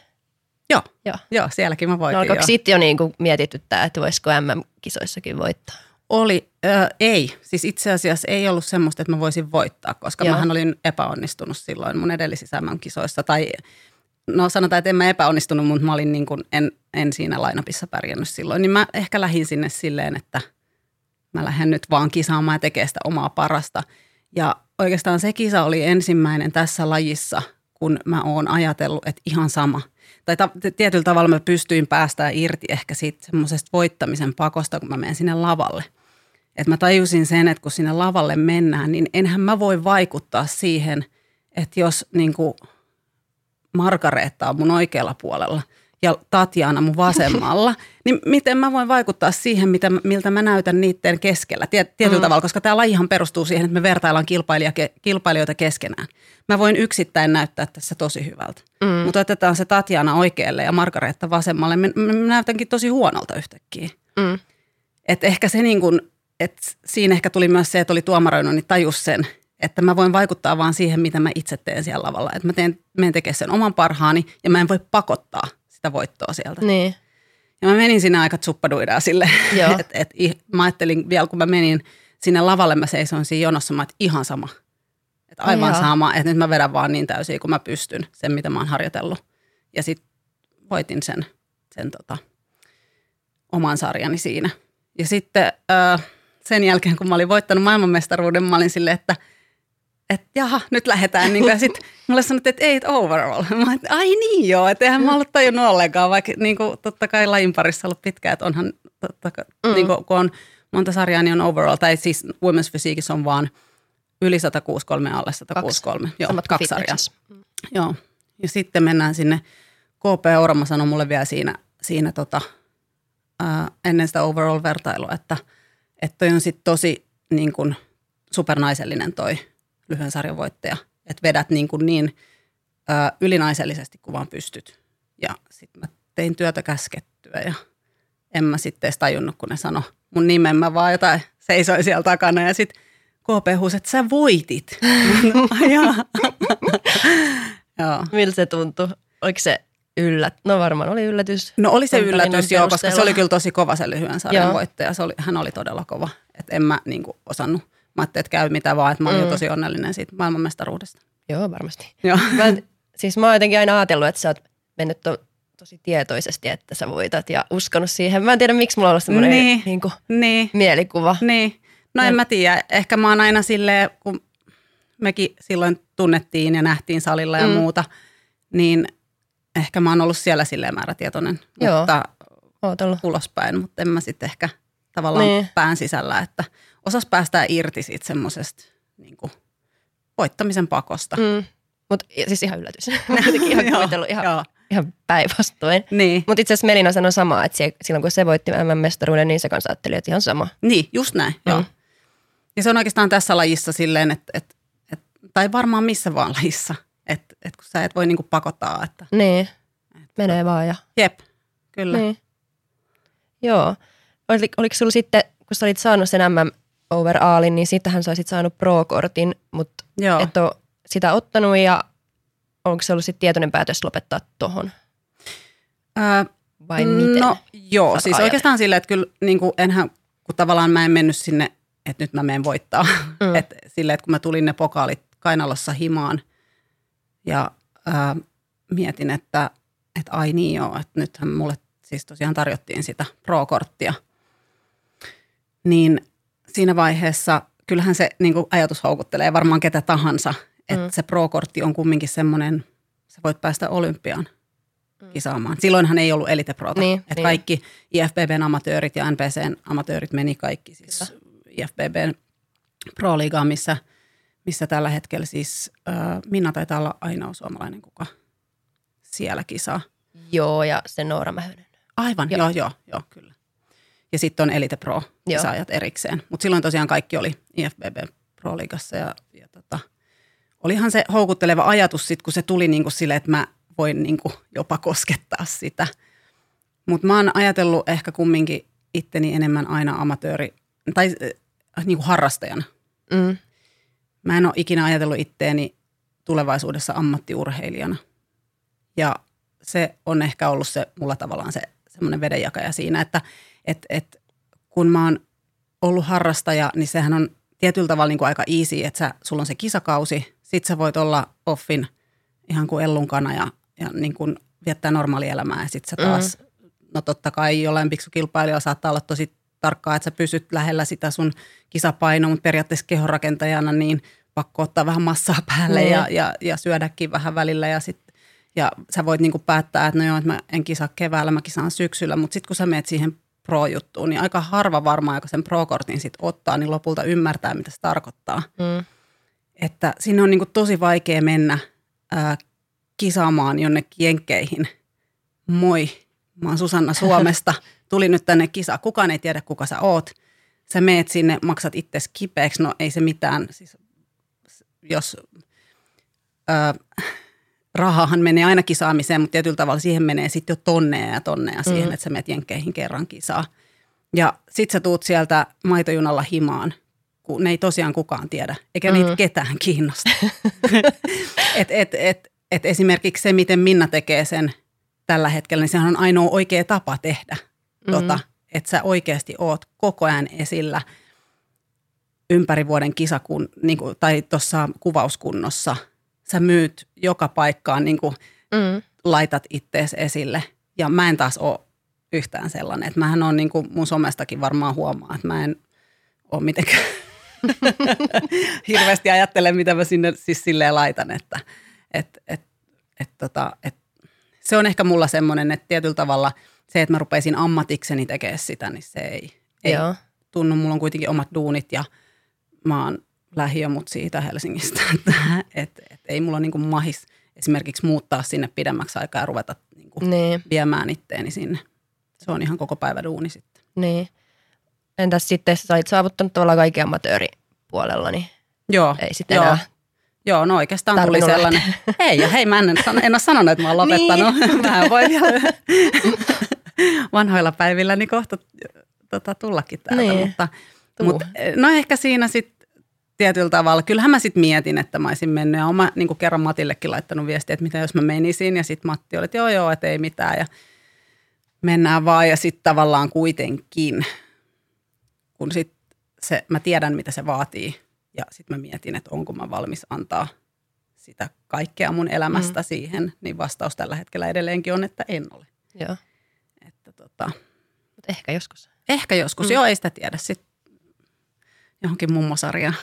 Joo, joo. joo sielläkin mä voitin. No alkoiko sitten jo niin kuin mietityttää, että voisiko MM-kisoissakin voittaa? Oli, äh, ei. Siis itse asiassa ei ollut semmoista, että mä voisin voittaa, koska mä olin epäonnistunut silloin mun edellisissä MM-kisoissa. Tai no sanotaan, että en mä epäonnistunut, mutta mä olin niin kuin, en, en siinä lainapissa pärjännyt silloin. Niin mä ehkä lähdin sinne silleen, että mä lähden nyt vaan kisaamaan ja tekemään sitä omaa parasta. Ja oikeastaan se kisa oli ensimmäinen tässä lajissa, kun mä oon ajatellut, että ihan sama. Tai ta- tietyllä tavalla mä pystyin päästään irti ehkä siitä semmoisesta voittamisen pakosta, kun mä menen sinne lavalle. Että mä tajusin sen, että kun sinne lavalle mennään, niin enhän mä voi vaikuttaa siihen, että jos niin kuin Margareetta on mun oikealla puolella – ja Tatjana mun vasemmalla, niin miten mä voin vaikuttaa siihen, mitä, miltä mä näytän niiden keskellä tietyllä mm. tavalla, koska tämä lajihan perustuu siihen, että me vertaillaan kilpailijoita keskenään. Mä voin yksittäin näyttää tässä tosi hyvältä, mm. mutta otetaan se Tatjana oikealle ja Margaretta vasemmalle, mä, mä näytänkin tosi huonolta yhtäkkiä. Mm. Et ehkä se niin kuin, et siinä ehkä tuli myös se, että oli tuomaroinut, niin tajus sen, että mä voin vaikuttaa vaan siihen, mitä mä itse teen siellä lavalla. Että mä teen, menen tekemään sen oman parhaani ja mä en voi pakottaa – sitä voittoa sieltä. Niin. Ja mä menin sinne aika tsuppaduidaa sille, että et, mä ajattelin vielä kun mä menin sinne lavalle, mä seisoin siinä jonossa, mä että ihan sama. Että aivan Jaa. sama, että nyt mä vedän vaan niin täysin kun mä pystyn sen, mitä mä oon harjoitellut. Ja sitten voitin sen, sen tota, oman sarjani siinä. Ja sitten äh, sen jälkeen, kun mä olin voittanut maailmanmestaruuden, mä olin silleen, että – että jaha, nyt lähdetään. Niin ja sitten mulle sanottiin, että eight overall. Mä että ai niin joo, että eihän mä ollut tajunnut ollenkaan, vaikka niin kuin, totta kai lajin parissa ollut pitkään, että onhan, totta, mm. niin kuin, kun on monta sarjaa, niin on overall, tai siis women's physique on vaan yli 163 alle 163. Kaksi. Joo, Samat kaksi sarjaa. Mm. Joo, ja sitten mennään sinne, KP Orma sanoi mulle vielä siinä, siinä tota, ää, ennen sitä overall-vertailua, että, että toi on sitten tosi niin kuin, supernaisellinen toi lyhyen sarjan voittaja. Että vedät niin, kuin niin ö, ylinaisellisesti kuin vaan pystyt. Ja sitten mä tein työtä käskettyä ja en mä sitten edes tajunnut, kun ne sano mun nimen. Mä vaan jotain seisoin siellä takana ja sitten KP huusi, että sä voitit. joo. Miltä se tuntui? Oliko se yllät? No varmaan oli yllätys. No oli se yllätys, joo, koska se oli kyllä tosi kova se lyhyen sarjan joo. voittaja. Se oli, hän oli todella kova. että en mä niin kuin, osannut Mä ajattelin, että käy mitä vaan, että mä olin mm. tosi onnellinen siitä maailmanmestaruudesta. Joo, varmasti. Joo. Mä, siis mä oon jotenkin aina ajatellut, että sä oot mennyt to, tosi tietoisesti, että sä voitat ja uskonut siihen. Mä en tiedä, miksi mulla on ollut semmoinen niin, niin kuin, niin. mielikuva. Niin. No en ja. mä tiedä. Ehkä mä oon aina silleen, kun mekin silloin tunnettiin ja nähtiin salilla ja mm. muuta, niin ehkä mä oon ollut siellä silleen määrätietoinen, Joo. mutta Ootellut. ulospäin, mutta en mä sitten ehkä tavallaan niin. pään sisällä, että – osas päästää irti siitä semmoisesta niin voittamisen pakosta. Mm. Mutta siis ihan yllätys. ihan kuvitellut ihan, ihan päinvastoin. Niin. Mutta itse asiassa Melina sanoi samaa, että se, silloin kun se voitti MM-mestaruuden, niin se kanssa ajatteli, että ihan sama. Niin, just näin, mm. joo. Ja se on oikeastaan tässä lajissa silleen, että, että, että tai varmaan missä vaan lajissa, että, että kun sä et voi niinku pakottaa. Että, niin, että, menee vaan ja... Jep, kyllä. Niin. Joo. Oliko, oliko sulla sitten, kun sä olit saanut sen MM overallin, niin sittenhän sä olisit saanut pro-kortin, mutta et ole sitä ottanut ja onko se ollut sitten tietoinen päätös lopettaa tuohon? Vai miten? No joo, siis ajat? oikeastaan silleen, että kyllä niin kuin enhän, kun tavallaan mä en mennyt sinne, että nyt mä menen voittaa. Mm. että silleen, että kun mä tulin ne pokaalit kainalossa himaan, Ja ää, mietin, että, että ai niin joo, että nythän mulle siis tosiaan tarjottiin sitä pro-korttia. Niin siinä vaiheessa kyllähän se niin kuin ajatus houkuttelee varmaan ketä tahansa, että mm. se pro-kortti on kumminkin semmoinen, sä voit päästä olympiaan mm. kisaamaan. Silloinhan ei ollut Elite Prota. Niin, että niin. kaikki IFBBn amatöörit ja NPCn amatöörit meni kaikki siis IFBBn Pro-liigaan, missä, missä tällä hetkellä siis äh, Minna taitaa olla ainoa suomalainen, kuka siellä kisaa. Joo, ja se Noora Mähönen. Aivan, joo, joo, joo, joo kyllä. Ja sitten on Elite Pro-kisaajat erikseen. Mutta silloin tosiaan kaikki oli IFBB Pro-liigassa ja, ja tota, olihan se houkutteleva ajatus sitten, kun se tuli niinku sille, että mä voin niinku jopa koskettaa sitä. Mutta mä oon ajatellut ehkä kumminkin itteni enemmän aina amatööri, tai äh, niinku harrastajana. Mm. Mä en ole ikinä ajatellut itteeni tulevaisuudessa ammattiurheilijana. Ja se on ehkä ollut se mulla tavallaan se semmoinen vedenjakaja siinä, että et, et, kun mä oon ollut harrastaja, niin sehän on tietyllä tavalla niin kuin aika easy, että sä, sulla on se kisakausi, sit sä voit olla offin ihan kuin ellunkana ja, ja niin kuin viettää normaalielämää ja sit sä taas, mm. no totta kai jollain piksukilpailijalla saattaa olla tosi tarkkaa, että sä pysyt lähellä sitä sun kisapainoa, mutta periaatteessa kehonrakentajana niin pakko ottaa vähän massaa päälle mm. ja, ja, ja syödäkin vähän välillä ja sit, ja sä voit niinku päättää, että no joo, että mä en kisaa keväällä, mä kisaan syksyllä, mutta sitten kun sä meet siihen pro-juttuun, niin aika harva varmaan, joka sen pro-kortin sit ottaa, niin lopulta ymmärtää, mitä se tarkoittaa. Mm. Että sinne on niinku tosi vaikea mennä ää, kisaamaan jonnekin jenkkeihin. Moi, mä oon Susanna Suomesta, tuli nyt tänne kisa, kukaan ei tiedä kuka sä oot. Sä meet sinne, maksat itse kipeäksi, no ei se mitään, siis jos ää, rahahan menee aina kisaamiseen, mutta tietyllä tavalla siihen menee sitten jo tonneja ja tonneja siihen, Mm. että sä menet jenkkeihin kerran kisaa. Ja sit sä tuut sieltä maitojunalla himaan, kun ne ei tosiaan kukaan tiedä, eikä Mm. niitä ketään kiinnosta. et, et, et, et esimerkiksi se, miten Minna tekee sen tällä hetkellä, niin sehän on ainoa oikea tapa tehdä. Mm. Tota, että sä oikeasti oot koko ajan esillä ympäri vuoden kisakun, niin kuin, tai tuossa kuvauskunnossa. Sä myyt joka paikkaan, niin kuin Mm. laitat ittees esille. Ja mä en taas ole yhtään sellainen. Että mähän on niin kuin mun somestakin varmaan huomaa, että mä en ole mitenkään hirveästi ajattele, mitä mä sinne siis silleen laitan. Että et, et, et, tota, et, se on ehkä mulla semmoinen, että tietyllä tavalla se, että mä rupeisin ammatikseni tekemään sitä, niin se ei, ei Joo. tunnu. Mulla on kuitenkin omat duunit ja mä oon lähiö mut siitä Helsingistä. Että et, et ei mulla niinku mahis esimerkiksi muuttaa sinne pidemmäksi aikaa ja ruveta niinku Niin, viemään itteeni sinne. Se on ihan koko päivä duuni sitten. niin. Entäs sitten, sä olit saavuttanut tavallaan kaikki amatööripuolella, niin Joo, ei sitten joo. enää. Joo, no oikeastaan tuli Tarvinnut sellainen. Ei, ja hei, mä en, en ole sanonut, että mä oon lopettanut. Niin. Mä voin vielä vanhoilla päivillä niin kohta tota, tullakin täältä. Niin. Mutta, Tuu. mutta, no ehkä siinä sitten tietyllä tavalla. Kyllähän mä sitten mietin, että mä olisin mennyt. Ja olen niin kerran Matillekin laittanut viestiä, että mitä jos mä menisin. Ja sitten Matti oli, että joo joo, että ei mitään. Ja mennään vaan. Ja sitten tavallaan kuitenkin, kun sit se, mä tiedän, mitä se vaatii. Ja sitten mä mietin, että onko mä valmis antaa sitä kaikkea mun elämästä mm. siihen. Niin vastaus tällä hetkellä edelleenkin on, että en ole. Joo, Että tota, mutta ehkä joskus. Ehkä joskus, mm. joo, ei sitä tiedä. Sitten johonkin mummosarjaan.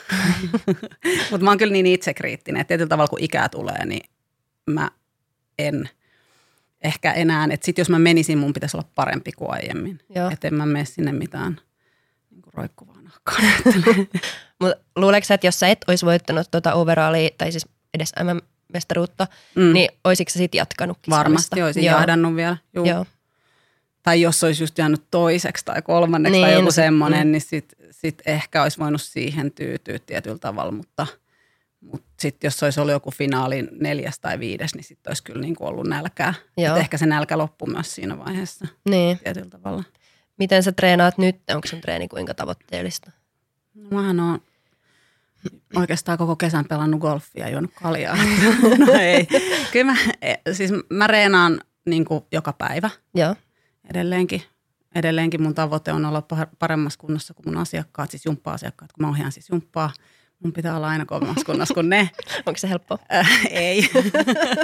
Mutta mä oon kyllä niin itsekriittinen, että tietyllä tavalla kun ikää tulee, niin mä en ehkä enää, että sit jos mä menisin, mun pitäisi olla parempi kuin aiemmin. Että en mä mene sinne mitään niin kuin roikkuvaa nahkaa. Mutta luuleeko sä, että jos sä et olisi voittanut tuota overallia, tai siis edes MM-mestaruutta, mm. niin olisitko sä sitten jatkanut kisaamista? Varmasti olisin Joo. jahdannut vielä. Juu. Joo. Tai jos olisi just jäänyt toiseksi tai kolmanneksi niin, tai joku no semmoinen, mm. niin sitten sit ehkä olisi voinut siihen tyytyä tietyllä tavalla, mutta, mutta sitten jos olisi ollut joku finaali neljäs tai viides, niin sitten olisi kyllä niin kuin ollut nälkää. Joo. Et ehkä se nälkä loppui myös siinä vaiheessa Niin. tietyllä tavalla. Miten sä treenaat nyt? Onko sun treeni kuinka tavoitteellista? No, mähän on oikeastaan koko kesän pelannut golfia ja juonut kaljaa. no ei. Kyllä mä, siis mä reenaan niin kuin joka päivä. Joo. Edelleenkin. Edelleenkin mun tavoite on olla paremmassa kunnossa kuin mun asiakkaat, siis jumppa-asiakkaat, kun mä ohjaan siis jumppaa mun pitää olla aina kovemmassa kunnossa kuin ne. Onko se helppo? Äh, ei,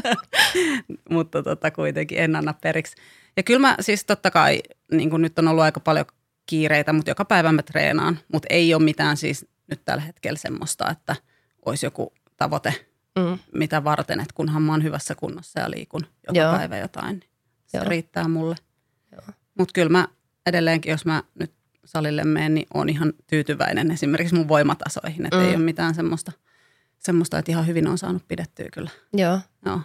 mutta tota, kuitenkin en anna periksi. Ja kyllä mä siis totta kai, niin kuin nyt on ollut aika paljon kiireitä, mutta joka päivä mä treenaan. Mutta ei ole mitään siis nyt tällä hetkellä semmoista, että olisi joku tavoite, mm. mitä varten, että kunhan mä oon hyvässä kunnossa ja liikun joka Joo. päivä jotain, niin se Joo. riittää mulle. Mutta kyllä mä edelleenkin, jos mä nyt salille menen, niin on ihan tyytyväinen esimerkiksi mun voimatasoihin. Että mm. ei ole mitään semmoista, semmoista, että ihan hyvin on saanut pidettyä kyllä. Joo. Joo.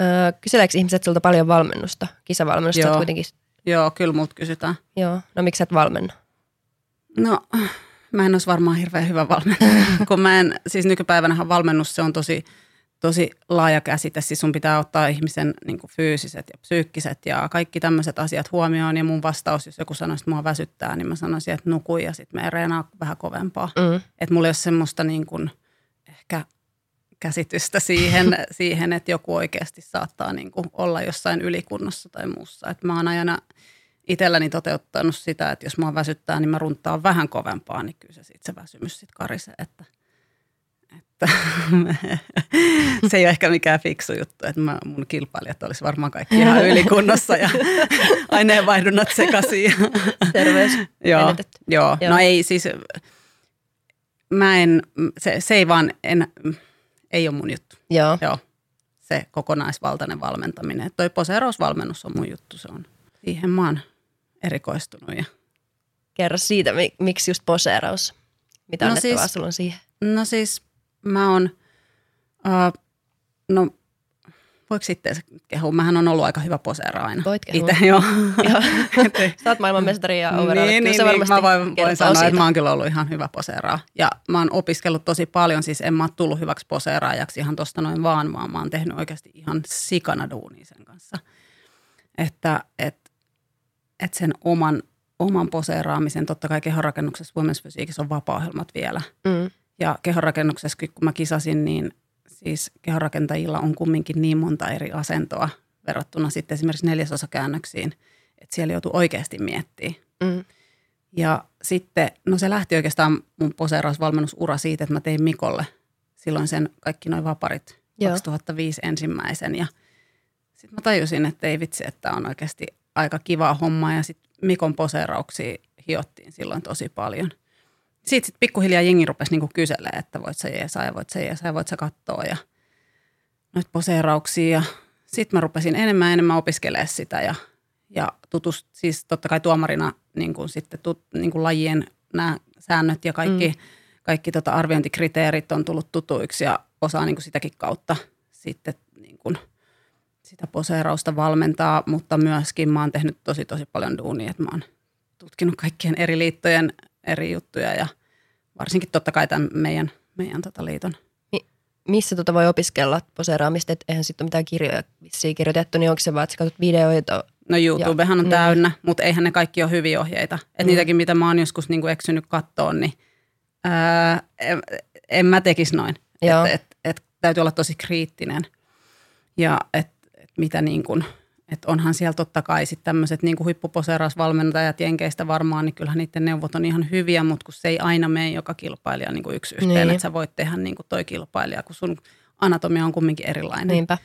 Öö, kyseleekö ihmiset sulta paljon valmennusta, kisavalmennusta? Joo, kuitenkin... Joo kyllä mut kysytään. Joo, no miksi et valmenna? No mä en olisi varmaan hirveän hyvä valmentaja, kun mä en, siis nykypäivänä valmennus se on tosi, tosi laaja käsite. Siis sun pitää ottaa ihmisen niin kuin fyysiset ja psyykkiset ja kaikki tämmöiset asiat huomioon. Ja mun vastaus, jos joku sanoisi, että mua väsyttää, niin mä sanoisin, että nuku ja sitten me reenaa vähän kovempaa. Mm. Että mulla ei ole semmoista niin kuin, ehkä käsitystä siihen, siihen, että joku oikeasti saattaa niin kuin olla jossain ylikunnossa tai muussa. Että mä oon aina itselläni toteuttanut sitä, että jos mua väsyttää, niin mä runtaan vähän kovempaa, niin kyllä se, sit se väsymys sitten karisee. Että, että se ei ole ehkä mikään fiksu juttu, että mä, mun kilpailijat olisi varmaan kaikki ihan ylikunnossa ja aineenvaihdunnat sekaisin. Terveys joo, joo, joo, no ei siis, mä en, se, se ei vaan, en, ei ole mun juttu. Joo. joo. Se kokonaisvaltainen valmentaminen. Toi poseerausvalmennus on mun juttu, se on. Siihen mä oon erikoistunut. Ja. Kerro siitä, miksi just poseeraus? Mitä no siis, sulla on siihen? No siis mä oon, uh, no voiko sitten kehua? Mähän on ollut aika hyvä poseera aina. Voit kehua. Itse, joo. Sä oot maailmanmestari ja overall. Niin, niin, niin mä voin, voin sanoa, siitä. että mä oon kyllä ollut ihan hyvä poseeraa. Ja mä oon opiskellut tosi paljon, siis en mä oon tullut hyväksi poseeraajaksi ihan tosta noin vaan, vaan mä oon tehnyt oikeasti ihan sikana duunia sen kanssa. Että, et että sen oman, oman poseeraamisen, totta kai kehonrakennuksessa Women's Physiqueissa on vapaa-ohjelmat vielä. Mm. Ja kehonrakennuksessa, kun mä kisasin, niin siis kehonrakentajilla on kumminkin niin monta eri asentoa verrattuna sitten esimerkiksi neljäsosakäännöksiin, että siellä joutuu oikeasti miettimään. Mm. Ja sitten, no se lähti oikeastaan mun poseerausvalmennusura siitä, että mä tein Mikolle silloin sen kaikki noin vaparit Joo. 2005 ensimmäisen. Ja sitten mä tajusin, että ei vitsi, että on oikeasti aika kiva homma ja sitten Mikon poseerauksia hiottiin silloin tosi paljon. Sitten sit pikkuhiljaa jengi rupesi niinku kyselemään, että voit sä jeesaa ja voit sä jeesaa ja voit sä katsoa ja noita poseerauksia. Ja sitten mä rupesin enemmän ja enemmän opiskelemaan sitä ja, ja tutust, siis totta kai tuomarina niin kuin sitten tut, niin kuin lajien nämä säännöt ja kaikki, mm. kaikki tota arviointikriteerit on tullut tutuiksi ja osaa niin kuin sitäkin kautta sitten niin kuin – sitä poseerausta valmentaa, mutta myöskin mä oon tehnyt tosi tosi paljon duunia, että mä oon tutkinut kaikkien eri liittojen eri juttuja ja varsinkin totta kai tämän meidän, meidän tota liiton. Missä tota voi opiskella poseeraamista, että eihän sitten ole mitään kirjoja vissiin kirjoitettu, niin onko se vaan, että sä katsot videoita? No YouTubehan on niin. täynnä, mutta eihän ne kaikki ole hyviä ohjeita. Et mm. niitäkin, mitä mä oon joskus niinku eksynyt kattoon, niin ää, en, en mä tekisi noin. Että et, et, täytyy olla tosi kriittinen. Ja että mitä niin kuin, että onhan siellä totta kai sitten tämmöiset niin huippuposeerausvalmentajat Jenkeistä varmaan, niin kyllähän niiden neuvot on ihan hyviä, mutta kun se ei aina mene joka kilpailija niin kuin yksi yhteen, niin. että sä voit tehdä niin kuin toi kilpailija, kun sun anatomia on kumminkin erilainen. Niinpä.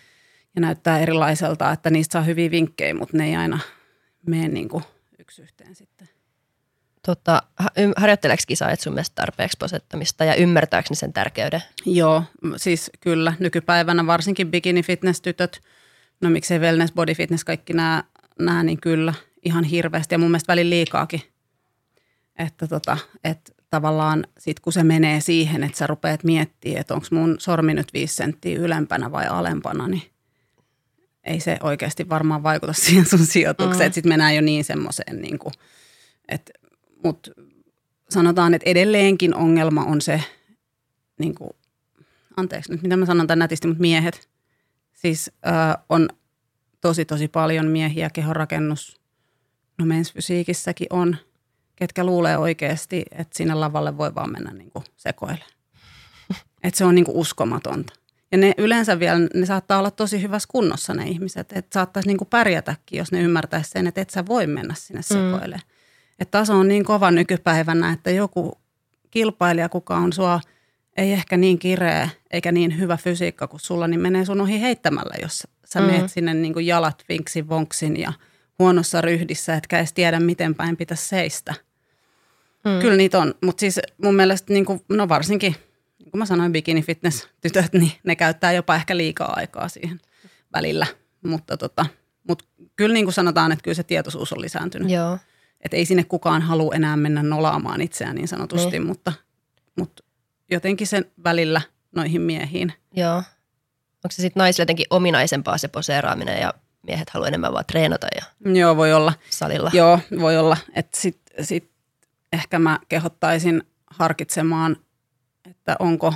Ja näyttää erilaiselta, että niistä saa hyviä vinkkejä, mutta ne ei aina mene niin kuin yksi yhteen sitten. Tota, harjoitteleeko kisaajat sun mielestä tarpeeksi posettamista ja ymmärtääkö ne sen tärkeyden? Joo, siis kyllä. Nykypäivänä varsinkin bikini-fitness-tytöt – no miksei wellness, body fitness, kaikki nämä, nämä niin kyllä ihan hirveästi ja mun mielestä välin liikaakin. Että tota, että tavallaan sit kun se menee siihen, että sä rupeat miettimään, että onko mun sormi nyt viisi senttiä ylempänä vai alempana, niin ei se oikeasti varmaan vaikuta siihen sun sijoitukseen. Mm. Sitten mennään jo niin semmoiseen, niin kuin, että mut sanotaan, että edelleenkin ongelma on se, niin kuin, anteeksi nyt mitä mä sanon tämän nätisti, mutta miehet – Siis äh, on tosi tosi paljon miehiä kehonrakennus, no mensfysiikissäkin on, ketkä luulee oikeasti, että sinne lavalle voi vaan mennä niin sekoille. Että se on niin kuin uskomatonta. Ja ne yleensä vielä, ne saattaa olla tosi hyvässä kunnossa ne ihmiset, että saattaisi niin kuin pärjätäkin, jos ne ymmärtäisi sen, että et sä voi mennä sinne sekoille. Mm. Että taso on niin kova nykypäivänä, että joku kilpailija, kuka on sua ei ehkä niin kireä eikä niin hyvä fysiikka kuin sulla, niin menee sun ohi heittämällä, jos sä mm. meet sinne niin kuin jalat vinksin vonksin ja huonossa ryhdissä, etkä edes tiedä, miten päin pitäisi seistä. Mm. Kyllä niitä on, mutta siis mun mielestä niin kuin, no varsinkin, niin kuin mä sanoin, bikini fitness tytöt, niin ne käyttää jopa ehkä liikaa aikaa siihen välillä. Mutta tota, mut kyllä niin kuin sanotaan, että kyllä se tietoisuus on lisääntynyt. Joo. Että ei sinne kukaan halua enää mennä nolaamaan itseään niin sanotusti, niin. mutta, mutta jotenkin sen välillä noihin miehiin. Joo. Onko se sitten naisille jotenkin ominaisempaa se poseeraaminen ja miehet haluaa enemmän vaan treenata ja Joo, voi olla. salilla? Joo, voi olla. Että sit, sit ehkä mä kehottaisin harkitsemaan, että onko,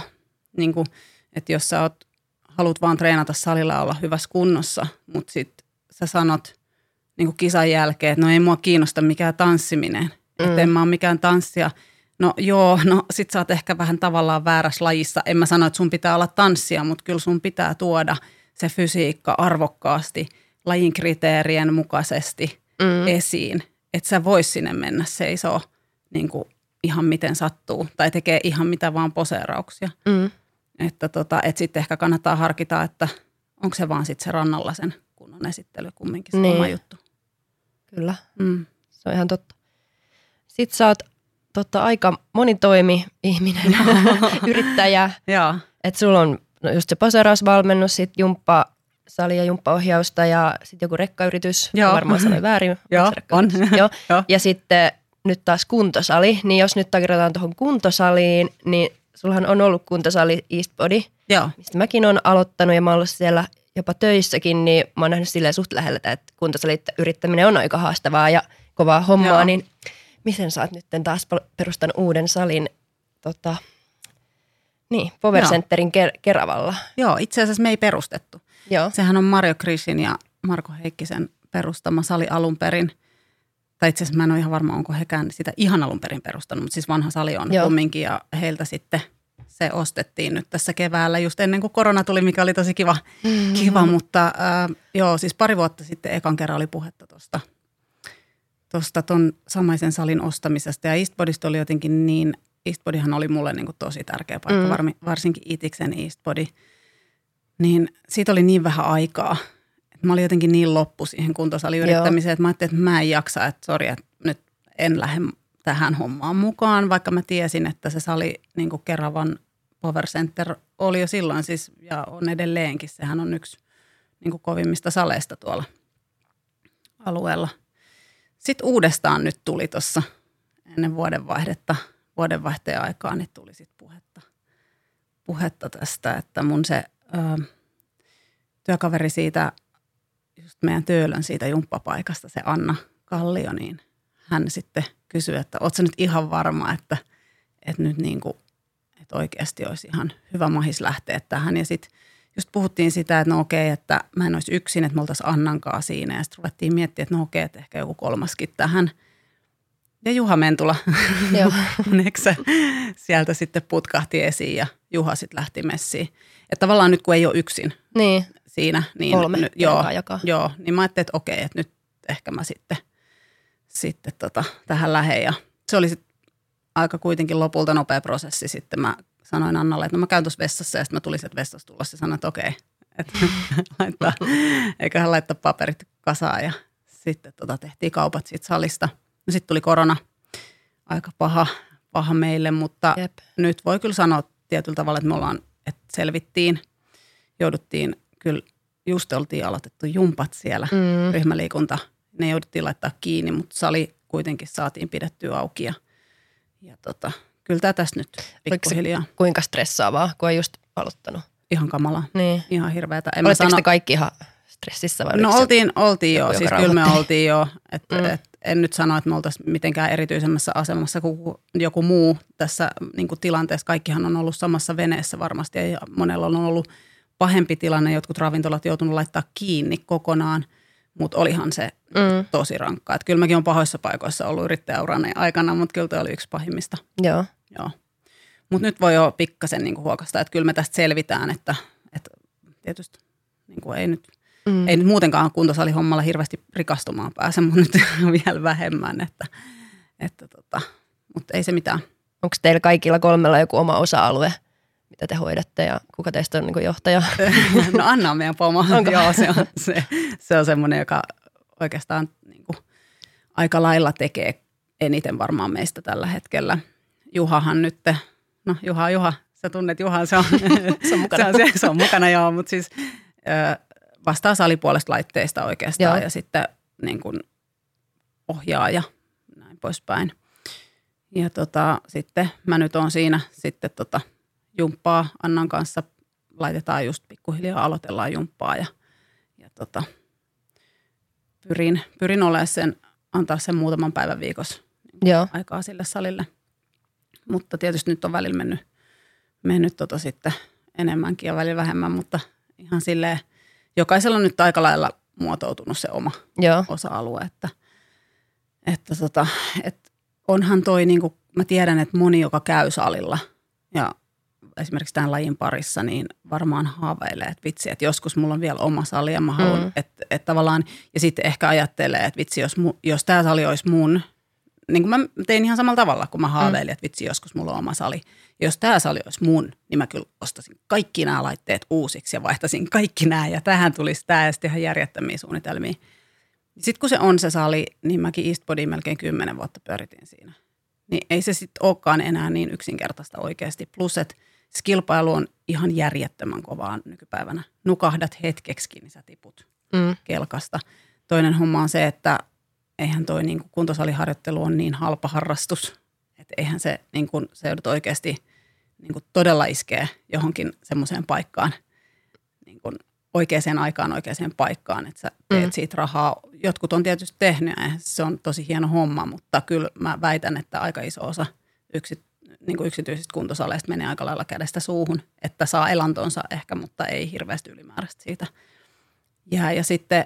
niin kuin, että jos sä oot, haluat vaan treenata salilla ja olla hyvässä kunnossa, mutta sitten sä sanot niin kuin kisan jälkeen, että no ei mua kiinnosta mikään tanssiminen, mm. että en mä ole mikään tanssia. No joo, no sit sä oot ehkä vähän tavallaan väärässä lajissa. En mä sano, että sun pitää olla tanssia, mutta kyllä sun pitää tuoda se fysiikka arvokkaasti lajin kriteerien mukaisesti mm. esiin. Että sä vois sinne mennä seisoo niin kuin ihan miten sattuu tai tekee ihan mitä vaan poseerauksia. Mm. Että tota, et sitten ehkä kannattaa harkita, että onko se vaan sitten se rannalla sen kunnon esittely kumminkin se Niin. oma juttu. Kyllä, Mm. se on ihan totta. Sitten sä oot totta, aika monitoimi ihminen, yrittäjä. Että sulla on no just se poseerausvalmennus, sitten jumppa sali ja jumppaohjausta ja sitten joku rekkayritys. Joo. Varmaan sanoin väärin. Joo, on. Joo. Joo. Ja sitten nyt taas kuntosali. Niin jos nyt takerrotaan tuohon kuntosaliin, niin sullahan on ollut kuntosali Eastbody, joo, mistä mäkin olen aloittanut ja mä ollut siellä jopa töissäkin, niin mä oon nähnyt silleen suht lähellä, että kuntosalit yrittäminen on aika haastavaa ja kovaa hommaa, Joo. niin miten sä oot nyt taas perustanut uuden salin tota, niin, Power Joo. Centerin Ker- Keravalla? joo. Itse asiassa me ei perustettu. Joo. Sehän on Mario Krisin ja Marko Heikkisen perustama sali alun perin. Tai itse asiassa mä en ole ihan varma, onko hekään sitä ihan alun perin perustanut, mutta siis vanha sali on Joo. kumminkin ja heiltä sitten se ostettiin nyt tässä keväällä just ennen kuin korona tuli, mikä oli tosi kiva, Mm-hmm. kiva mutta äh, joo, siis pari vuotta sitten ekan kerran oli puhetta tuosta tuosta ton samaisen salin ostamisesta ja Eastbodysta oli jotenkin niin, Eastbodyhan oli mulle niin kuin tosi tärkeä paikka, Mm. mm. varsinkin Itiksen Eastbody, niin siitä oli niin vähän aikaa, että mä olin jotenkin niin loppu siihen kuntosaliyrittämiseen, että mä ajattelin, että mä en jaksa, että sori, että nyt en lähde tähän hommaan mukaan, vaikka mä tiesin, että se sali niin kuin Keravan Power Center oli jo silloin siis, ja on edelleenkin, sehän on yksi niin kuin kovimmista saleista tuolla alueella. Sitten uudestaan nyt tuli tuossa ennen vuodenvaihdetta, vuodenvaihteen aikaa, niin tuli sitten puhetta, puhetta tästä, että mun se ö, työkaveri siitä, just meidän Töölön siitä jumppapaikasta, se Anna Kallio, niin hän sitten kysyi, että ootko nyt ihan varma, että, että nyt niin kuin, että oikeasti olisi ihan hyvä mahis lähteä tähän. Ja sitten just puhuttiin sitä, että no okei, että mä en olisi yksin, että me oltaisiin Annankaa siinä. Ja sitten ruvettiin miettimään, että no okei, että ehkä joku kolmaskin tähän. Ja Juha Mentula, Joo. sieltä sitten putkahti esiin ja Juha sitten lähti messiin. Että tavallaan nyt kun ei ole yksin Niin, siinä, niin, Kolme nyt, joo, joo, jakaa. joo, niin mä ajattelin, että okei, että nyt ehkä mä sitten, sitten tota, tähän lähden. Ja se oli sitten aika kuitenkin lopulta nopea prosessi. Sitten mä sanoin Annalle, että no mä käyn tuossa vessassa ja sitten mä tulin sieltä vessasta tulla ja sanoin, että okei, että laittaa, eiköhän laittaa paperit kasaan ja sitten tota, tehtiin kaupat siitä salista. No sitten tuli korona, aika paha, paha meille, mutta jep. nyt voi kyllä sanoa tietyllä tavalla, että me ollaan, että selvittiin, jouduttiin kyllä, just oltiin aloitettu jumpat siellä. Mm. ryhmäliikunta, ne jouduttiin laittaa kiinni, mutta sali kuitenkin saatiin pidettyä auki ja, ja tota, kyllä tämä tässä nyt pikkuhiljaa Kuinka stressaavaa, kun on just aloittanut? ihan kamalaa, Niin. ihan hirveätä. En mä Oletteko sano, te kaikki ihan stressissä vai no oltiin, oltiin joku, jo, joka siis kyllä me oltiin jo, että Mm. et, en nyt sano, että me oltaisiin mitenkään erityisemmässä asemassa kuin joku muu tässä niin kuin tilanteessa. Kaikkihan on ollut samassa veneessä varmasti ja monella on ollut pahempi tilanne. Jotkut ravintolat joutunut laittaa kiinni kokonaan, mutta olihan se Mm. tosi rankkaa. Et kyllä mäkin olen pahoissa paikoissa ollut yrittäjäuran aikana, mutta kyllä toi oli yksi pahimmista. Joo. Joo. Mutta nyt voi jo pikkasen niin huokasta, että kyllä me tästä selvitään, että, että tietysti niin kuin ei nyt Mm. ei nyt muutenkaan kuntosalihommalla hirveästi rikastumaan pääse, mutta nyt vielä vähemmän. Että, että tota, mutta ei se mitään. Onko teillä kaikilla kolmella joku oma osa-alue? mitä te hoidatte ja kuka teistä on niin johtaja? No Anna on meidän pomo. Onko? Joo, se on, se, se on semmoinen, joka oikeastaan niin kuin, aika lailla tekee eniten varmaan meistä tällä hetkellä. Juhahan nyt, no Juha, Juha, sä tunnet Juhan, se on, Se on mukana. se on, se, se on mukana joo, mutta siis ö, vastaa salipuolesta laitteista oikeastaan Joo. ja sitten niin kuin ohjaa ja näin poispäin. Ja tota, sitten mä nyt oon siinä sitten tota, jumppaa Annan kanssa, laitetaan just pikkuhiljaa, aloitellaan jumppaa ja, ja tota, pyrin, pyrin olemaan sen, antaa sen muutaman päivän viikossa Joo, aikaa sille salille. Mutta tietysti nyt on välillä mennyt, mennyt tota sitten enemmänkin ja välillä vähemmän, mutta ihan silleen, jokaisella on nyt aika lailla muotoutunut se oma joo, osa-alue, että, että tota, et onhan toi, niin kuin, mä tiedän, että moni, joka käy salilla ja esimerkiksi tämän lajin parissa, niin varmaan haaveilee, että vitsi, että joskus mulla on vielä oma sali ja mä haluan, Mm. että, että tavallaan, ja sitten ehkä ajattelee, että vitsi, jos, mu, jos tämä sali olisi mun, niin kuin mä tein ihan samalla tavalla, kun mä haaveilin, että vitsi, joskus mulla on oma sali. Ja jos tämä sali olisi mun, niin mä kyllä ostaisin kaikki nämä laitteet uusiksi ja vaihtaisin kaikki nämä, ja tähän tulisi tämä ja sitten ihan järjettömiä suunnitelmia. Sitten kun se on se sali, niin mäkin Eastbodyin melkein kymmenen vuotta pyöritin siinä. Niin ei se sitten olekaan enää niin yksinkertaista oikeasti. Plus, että kilpailu on ihan järjettömän kovaa nykypäivänä. Nukahdat hetkeksi, niin sä tiput mm, kelkasta. Toinen homma on se, että eihän toi niin kuin kuntosaliharjoittelu on niin halpa harrastus. Että eihän se, niin kuin, se joudut oikeasti niin kuin todella iskee johonkin semmoiseen paikkaan, niin kuin oikeaan aikaan oikeaan paikkaan, että sä teet Mm. siitä rahaa. Jotkut on tietysti tehnyt ja se on tosi hieno homma, mutta kyllä mä väitän, että aika iso osa yksi, niin kuin yksityisistä kuntosaleista menee aika lailla kädestä suuhun, että saa elantonsa ehkä, mutta ei hirveästi ylimääräistä siitä jää. Ja sitten,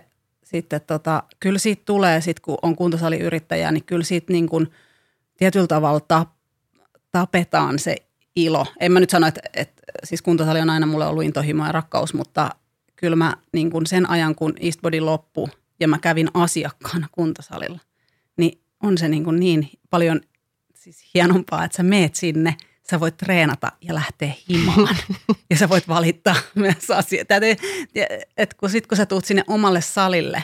sitten tota, kyllä siitä tulee, sit kun on kuntosaliyrittäjä, niin kyllä siitä niin kuin tietyllä tavalla tap, tapetaan se ilo. En mä nyt sano, että, että siis kuntosali on aina mulle ollut intohimo ja rakkaus, mutta kyllä mä niin kuin sen ajan, kun Eastbody loppui ja mä kävin asiakkaana kuntosalilla, niin on se niin, kuin niin paljon siis hienompaa, että sä meet sinne, sä voit treenata ja lähteä himaan. ja sä voit valittaa myös asioita. Että kun, sit, kun sä tuut sinne omalle salille,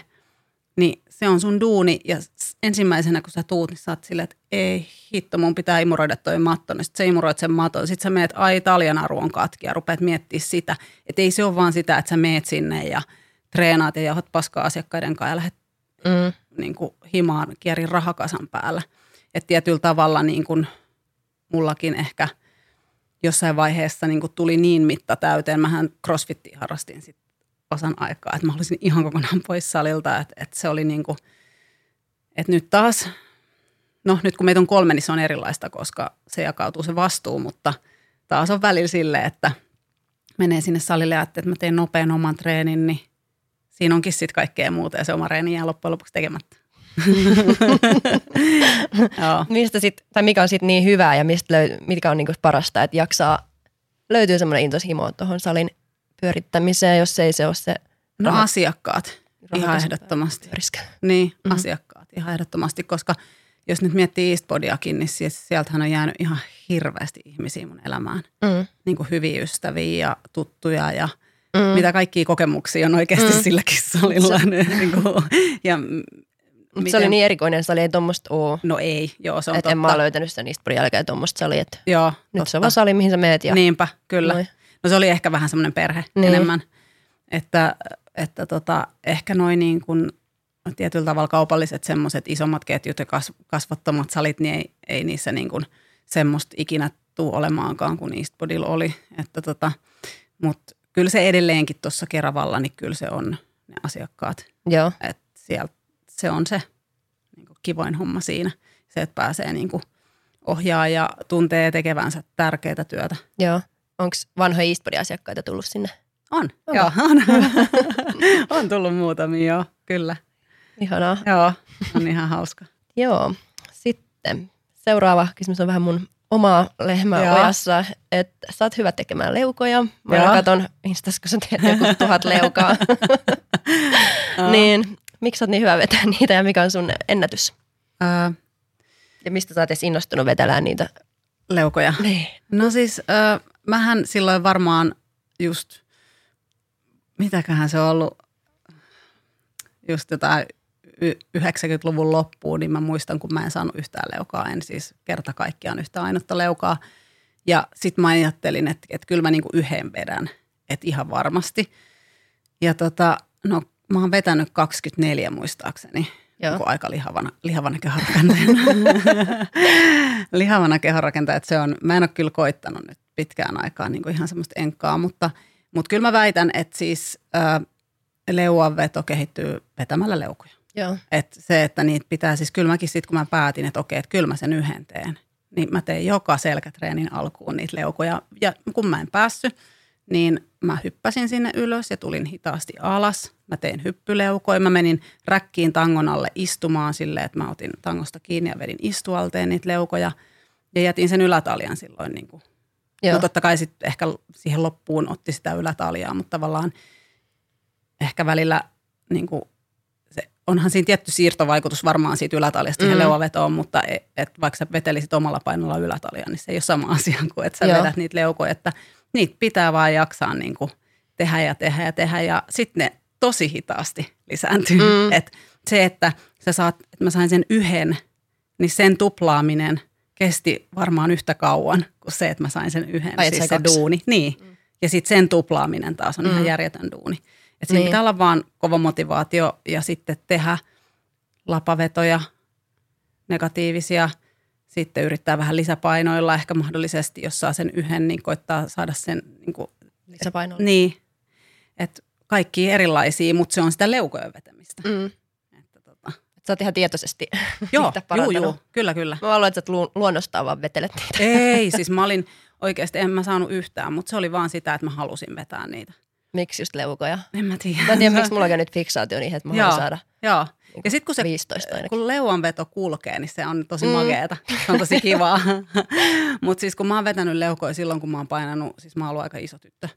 niin se on sun duuni. Ja ensimmäisenä kun sä tuut, niin sä oot silleen, että ei hitto, mun pitää imuroida toi matto. Sitten sä imuroit sen maton. Sitten sä meet, ai taljanaru on katki ja rupeat miettimään sitä. Että ei se ole vaan sitä, että sä meet sinne ja treenaat ja jauhat paskaa asiakkaiden kanssa ja lähdet mm, niin kuin himaan kierin rahakasan päällä. Että tietyllä tavalla niin kuin mullakin ehkä jossain vaiheessa niin kuin tuli niin mitta täyteen. Mähän crossfittiä harrastin sit osan aikaa, että mä olisin ihan kokonaan pois salilta. Että, että se oli niin kuin, että nyt taas, no nyt kun meitä on kolme, niin se on erilaista, koska se jakautuu se vastuu, mutta taas on välillä silleen, että menee sinne salille ja että mä teen nopean oman treenin, niin siinä onkin sitten kaikkea muuta ja se oma reeni jää loppujen lopuksi tekemättä. Mistä sit, tai mikä on sitten niin hyvää ja mistä löy, mitkä on niinku parasta, että jaksaa, löytyy semmoinen intoshimo tuohon salin pyörittämiseen, jos ei se ole se No Rahat- asiakkaat, ihan ehdottomasti. pyöriskä. Niin, Mhm. mm-hmm. asiakkaat, ihan ehdottomasti, koska jos nyt miettii Eastbodiakin, niin siis sieltähän on jäänyt ihan hirveästi ihmisiä mun elämään. Mm. Niin kuin hyviä ystäviä ja tuttuja ja Mm. mitä kaikkia kokemuksia on oikeasti Mm. silläkin salilla. niin kuin, ja m- Mut se oli niin erikoinen sali, ei tuommoista ole. No ei, joo se on Että totta. en mä löytänyt sitä niistä jälkeen tuommoista salia. Että Joo, nyt se on vaan sali, mihin sä meet. Ja Niinpä, kyllä. Noin. No se oli ehkä vähän semmoinen perhe Niin. enemmän. Että, että tota, ehkä noin niin kuin tietyllä tavalla kaupalliset semmoiset isommat ketjut ja kas, kasvattomat salit, niin ei, ei niissä niin kuin semmoista ikinä tuu olemaankaan kuin Eastbodilla oli. Että tota, Mutta kyllä se edelleenkin tuossa Keravalla, niin kyllä se on ne asiakkaat. Joo, Että siellä se on se niin kuin kivoin homma siinä. Se, että pääsee niin kuin ohjaa ja tuntee tekevänsä tärkeää työtä. joo. Onko vanhoja Eastbodin asiakkaita tullut sinne? On, Onko? joo, on. on tullut muutamia, joo, kyllä. Ihanaa. Joo, on ihan hauska. Joo. Sitten seuraava kysymys on vähän mun omaa lehmää Joo. ojassa, että sä oot hyvä tekemään leukoja. Mä Joo. aina katon Instas, kun sä teet joku tuhat leukaa. niin, miksi oot niin hyvä vetää niitä ja mikä on sun ennätys? Öö, Ja mistä sä oot edes innostunut vetelemään niitä? leukoja. Niin. No siis, öö, mähän silloin varmaan just, mitäköhän se on ollut, just jotain 90-luvun loppuun, niin mä muistan, kun mä en saanut yhtään leukaa, en siis kerta kaikkiaan yhtä ainutta leukaa. Ja sitten mä ajattelin, että, että kyllä mä niinku yhden vedän, että ihan varmasti. Ja tota, no mä oon vetänyt 24 muistaakseni, Joo. Niin aika lihavana, lihavana kehonrakentajana. lihavana kehonrakentajana, että se on, mä en ole kyllä koittanut nyt pitkään aikaa niin kuin ihan semmoista enkkaa, mutta, mutta kyllä mä väitän, että siis äh, leuanveto kehittyy vetämällä leukuja. Joo. Et se, että niitä pitää, siis kyllä mäkin sitten kun mä päätin, että okei, että kyllä mä sen yhden teen, niin mä tein joka selkätreenin alkuun niitä leukoja. Ja kun mä en päässyt, niin mä hyppäsin sinne ylös ja tulin hitaasti alas. Mä tein hyppyleukoja. Mä menin räkkiin tangon alle istumaan silleen, että mä otin tangosta kiinni ja vedin istualteen niitä leukoja. Ja jätin sen ylätalian silloin niin kuin. Joo. No totta kai sitten ehkä siihen loppuun otti sitä ylätaliaa, mutta tavallaan ehkä välillä niin kuin onhan siinä tietty siirtovaikutus varmaan siitä ylätaljasta mm. leuavetoon, mutta et, et vaikka sä vetelisit omalla painolla ylätalia, niin se ei ole sama asia kuin että sä Joo. vedät niitä leukoja, että niitä pitää vaan jaksaa niin kuin tehdä ja tehdä ja tehdä ja sitten ne tosi hitaasti lisääntyy. Mm. Et se, että sä saat, että mä sain sen yhden, niin sen tuplaaminen kesti varmaan yhtä kauan kuin se, että mä sain sen yhden, Ai, siis se kaksi. duuni. Niin. Mm. Ja sitten sen tuplaaminen taas on mm. ihan järjetön duuni. Että siinä niin. pitää olla vaan kova motivaatio ja sitten tehdä lapavetoja, negatiivisia, sitten yrittää vähän lisäpainoilla ehkä mahdollisesti, jos saa sen yhden, niin koittaa saada sen niin kuin, lisäpainoilla. Niin, että kaikki erilaisia, mutta se on sitä leukojen vetämistä. Mm. Että, tota. Sä oot ihan tietoisesti joo, juu, juu, kyllä, kyllä. Mä haluan, että sä lu- luonnostaan vaan vetelet niitä. Ei, siis mä olin oikeasti, en mä saanut yhtään, mutta se oli vaan sitä, että mä halusin vetää niitä. Miksi just leukoja? En mä tiedä. Mä en tiedä, miksi mulla on nyt fiksaatio niin, että mä haluan saada Joo. Niin ja sitten kun se 15 kun leuanveto kulkee, niin se on tosi mm. mageeta. Se on tosi kivaa. Mutta siis kun mä oon vetänyt leukoja silloin, kun mä oon painanut, siis mä oon ollut aika iso tyttö.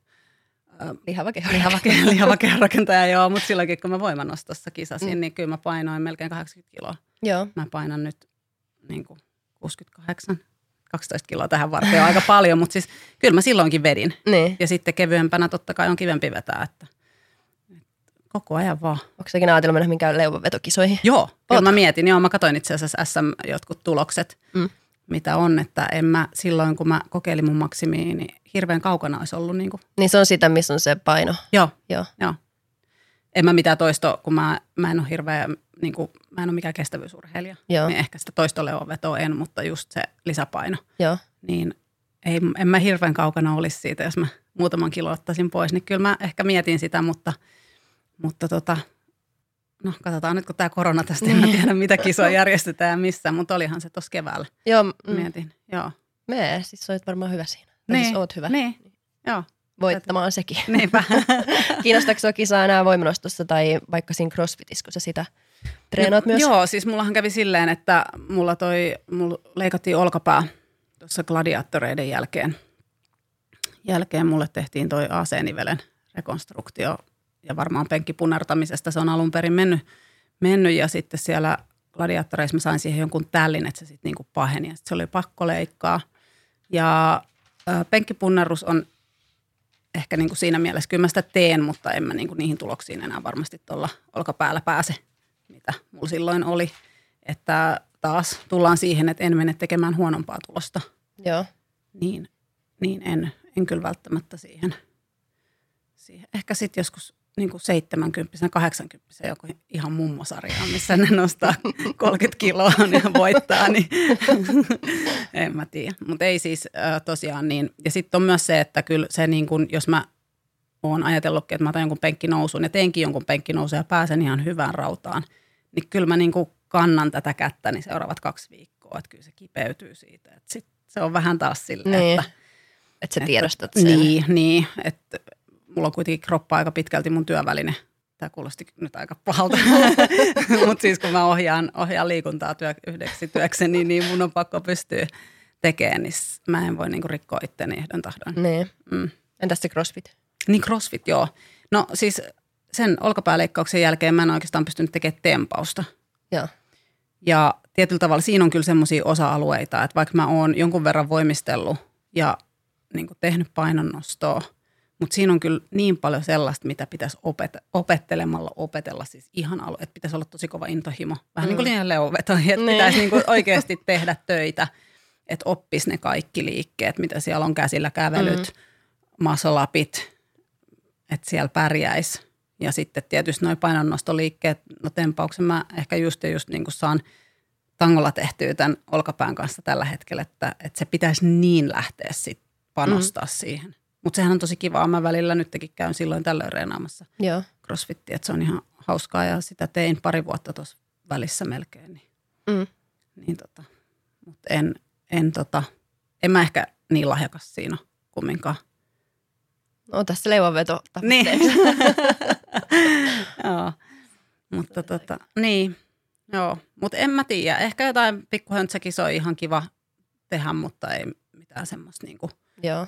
Lihava keho. Lihava, lihava kehonrakentaja, joo. Mutta silloinkin, kun mä voimanostossa kisasin, mm. niin kyllä mä painoin melkein 80 kiloa. Joo. Mä painan nyt niin kuin 68 12 kiloa tähän varten on aika paljon, mutta siis kyllä mä silloinkin vedin. Niin. Ja sitten kevyempänä totta kai on kivempi vetää, että koko ajan vaan. Onko sekin ajatellut mennä minkään leuvavetokisoihin? Joo, kyllä mä mietin. Joo, mä katsoin itse asiassa SM jotkut tulokset, mm. mitä on, että en mä silloin, kun mä kokeilin mun maksimiin, niin hirveän kaukana olisi ollut. Niin, kuin. niin se on sitä, missä on se paino. Joo, joo. joo. En mä mitään toisto, kun mä, mä en ole hirveä niin kuin, mä en ole mikään kestävyysurheilija, Joo. niin ehkä sitä toistoleovetoa en, mutta just se lisäpaino. Joo. Niin ei, en mä hirveän kaukana olisi siitä, jos mä muutaman kilo ottaisin pois. Niin kyllä mä ehkä mietin sitä, mutta, mutta tota, no katsotaan nyt, kun tämä korona tästä, en mä niin. tiedä mitä kisoja järjestetään ja missä, mutta olihan se tuossa keväällä. Joo. Mm. Mietin, joo. Me, siis olet varmaan hyvä siinä. Niin, siis oot hyvä. Niin, joo voittamaan sekin. Niinpä. Kiinnostaako sinua kisaa enää voimanostossa tai vaikka siinä crossfitissä, kun sä sitä treenaat no, myös? Joo, siis mullahan kävi silleen, että mulla toi, mulla leikattiin olkapää tuossa gladiaattoreiden jälkeen. Jälkeen mulle tehtiin toi AC-nivelen rekonstruktio ja varmaan penkkipunnertamisesta se on alun perin mennyt, mennyt ja sitten siellä gladiaattoreissa mä sain siihen jonkun tällin, että se sitten niinku paheni ja sit se oli pakko leikkaa. Ja penkkipunnerus on ehkä niin kuin siinä mielessä kyllä mä sitä teen, mutta en mä niin kuin niihin tuloksiin enää varmasti tuolla olkapäällä pääse, mitä mulla silloin oli. Että taas tullaan siihen, että en mene tekemään huonompaa tulosta. Joo. Niin, niin en, en kyllä välttämättä siihen. siihen. Ehkä sitten joskus niin kuin 70 80 joku ihan mummosarja, missä ne nostaa 30 kiloa ja voittaa, niin en mä tiedä. Mutta ei siis äh, tosiaan niin. Ja sitten on myös se, että kyllä se niin kuin, jos mä oon ajatellutkin, että mä otan jonkun penkkinousun ja teenkin jonkun penkkinousun ja pääsen ihan hyvään rautaan, niin kyllä mä niin kuin kannan tätä kättä niin seuraavat kaksi viikkoa, että kyllä se kipeytyy siitä. Että sit se on vähän taas silleen, niin. että... Että sä tiedostat sen. Niin, niin että mulla on kuitenkin kroppa aika pitkälti mun työväline. Tämä kuulosti nyt aika pahalta, mutta siis kun mä ohjaan, ohjaan liikuntaa työ, yhdeksi työkseni, niin, niin mun on pakko pystyä tekemään, niin mä en voi niinku rikkoa itseäni ehdon tahdon. Niin. Mm. Entäs se crossfit? Niin crossfit, joo. No siis sen olkapääleikkauksen jälkeen mä en oikeastaan pystynyt tekemään tempausta. Joo. Ja tietyllä tavalla siinä on kyllä semmoisia osa-alueita, että vaikka mä oon jonkun verran voimistellut ja niin tehnyt painonnostoa, mutta siinä on kyllä niin paljon sellaista, mitä pitäisi opet- opettelemalla opetella. Siis ihan alu, että pitäisi olla tosi kova intohimo. Vähän mm. niin kuin liian leuveto, että niin. pitäisi niin kuin oikeasti tehdä töitä, että oppisi ne kaikki liikkeet, mitä siellä on käsillä kävelyt, mm. masolapit, että siellä pärjäisi. Ja sitten tietysti noin painonnostoliikkeet, no tempauksen mä ehkä just ja just niin kuin saan tangolla tehtyä tämän olkapään kanssa tällä hetkellä, että, että se pitäisi niin lähteä sitten panostaa mm. siihen. Mutta sehän on tosi kivaa. Mä välillä nytkin käyn silloin tällöin reenaamassa Joo. crossfittiä, että se on ihan hauskaa ja sitä tein pari vuotta tuossa välissä melkein. Niin, Mm. niin tota, mutta en, en, tota, en mä ehkä niin lahjakas siinä kumminkaan. No tässä leivonveto Niin. Joo. Mutta tota, niin, joo. Mutta en mä tiedä. Ehkä jotain pikkuhöntsäkisoja ihan kiva tehdä, mutta ei mitään semmoista niinku Joo.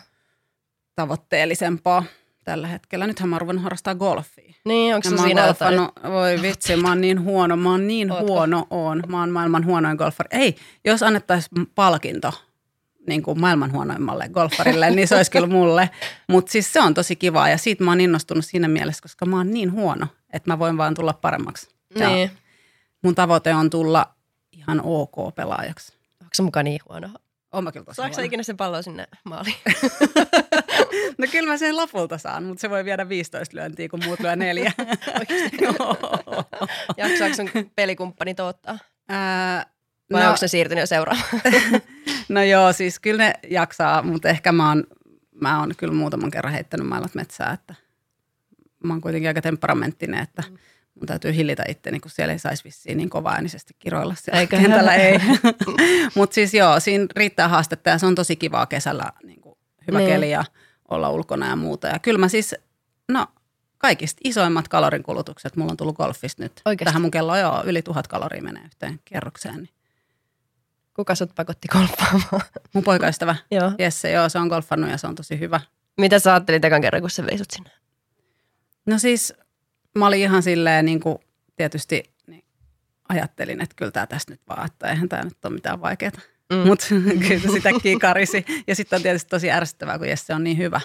Tavoitteellisempaa tällä hetkellä. Nythän mä oon ruvennut harrastaa golfia. Niin, onko se siinä jotain? voi vitsi, mä oon niin huono, mä oon niin Ootko? huono oon. Mä oon maailman huonoin golfari. Ei, jos annettaisiin palkinto niin kuin maailman huonoimmalle golfarille, niin se olisi kyllä mulle. Mutta siis se on tosi kivaa ja siitä mä oon innostunut siinä mielessä, koska mä oon niin huono, että mä voin vaan tulla paremmaksi. Ja Niin. mun tavoite on tulla ihan ok pelaajaksi. Onko se mukaan niin huono? Oon mä kyllä tosi Saatko ikinä sen pallon sinne maaliin? No kyllä mä sen lopulta saan, mutta se voi viedä 15 lyöntiä, kun muut lyö neljä. Jaksaako sun pelikumppani toottaa? Ää, Vai no, onko se siirtynyt jo seuraavaan? no joo, siis kyllä ne jaksaa, mutta ehkä mä oon, mä oon kyllä muutaman kerran heittänyt maailmat metsää, että mä oon kuitenkin aika temperamenttinen, että mun täytyy hillitä itteni, kun siellä ei saisi vissiin niin kova äänisesti kiroilla siellä Eikö? kentällä. Ei. mutta siis joo, siinä riittää haastetta ja se on tosi kivaa kesällä, niin kuin hyvä Niin. keli ja olla ulkona ja muuta. Ja kyllä mä siis, no kaikista isoimmat kalorinkulutukset mulla on tullut golfista nyt. Oikeesti? Tähän mun kello joo, yli tuhat kaloria menee yhteen kierrokseen. Niin. Kuka sut pakotti golfaamaan? Mun poikaystävä Joo. Jesse, joo, se on golfannut ja se on tosi hyvä. Mitä sä ajattelit ekan kerran, kun sä veisut sinne? No siis mä olin ihan silleen niin kuin tietysti niin ajattelin, että kyllä tämä tästä nyt vaan, että eihän tämä nyt ole mitään vaikeaa. Mm. Mutta kyllä se sitäkin karisi. Ja sitten on tietysti tosi ärsyttävää, kun Jesse on niin hyvä.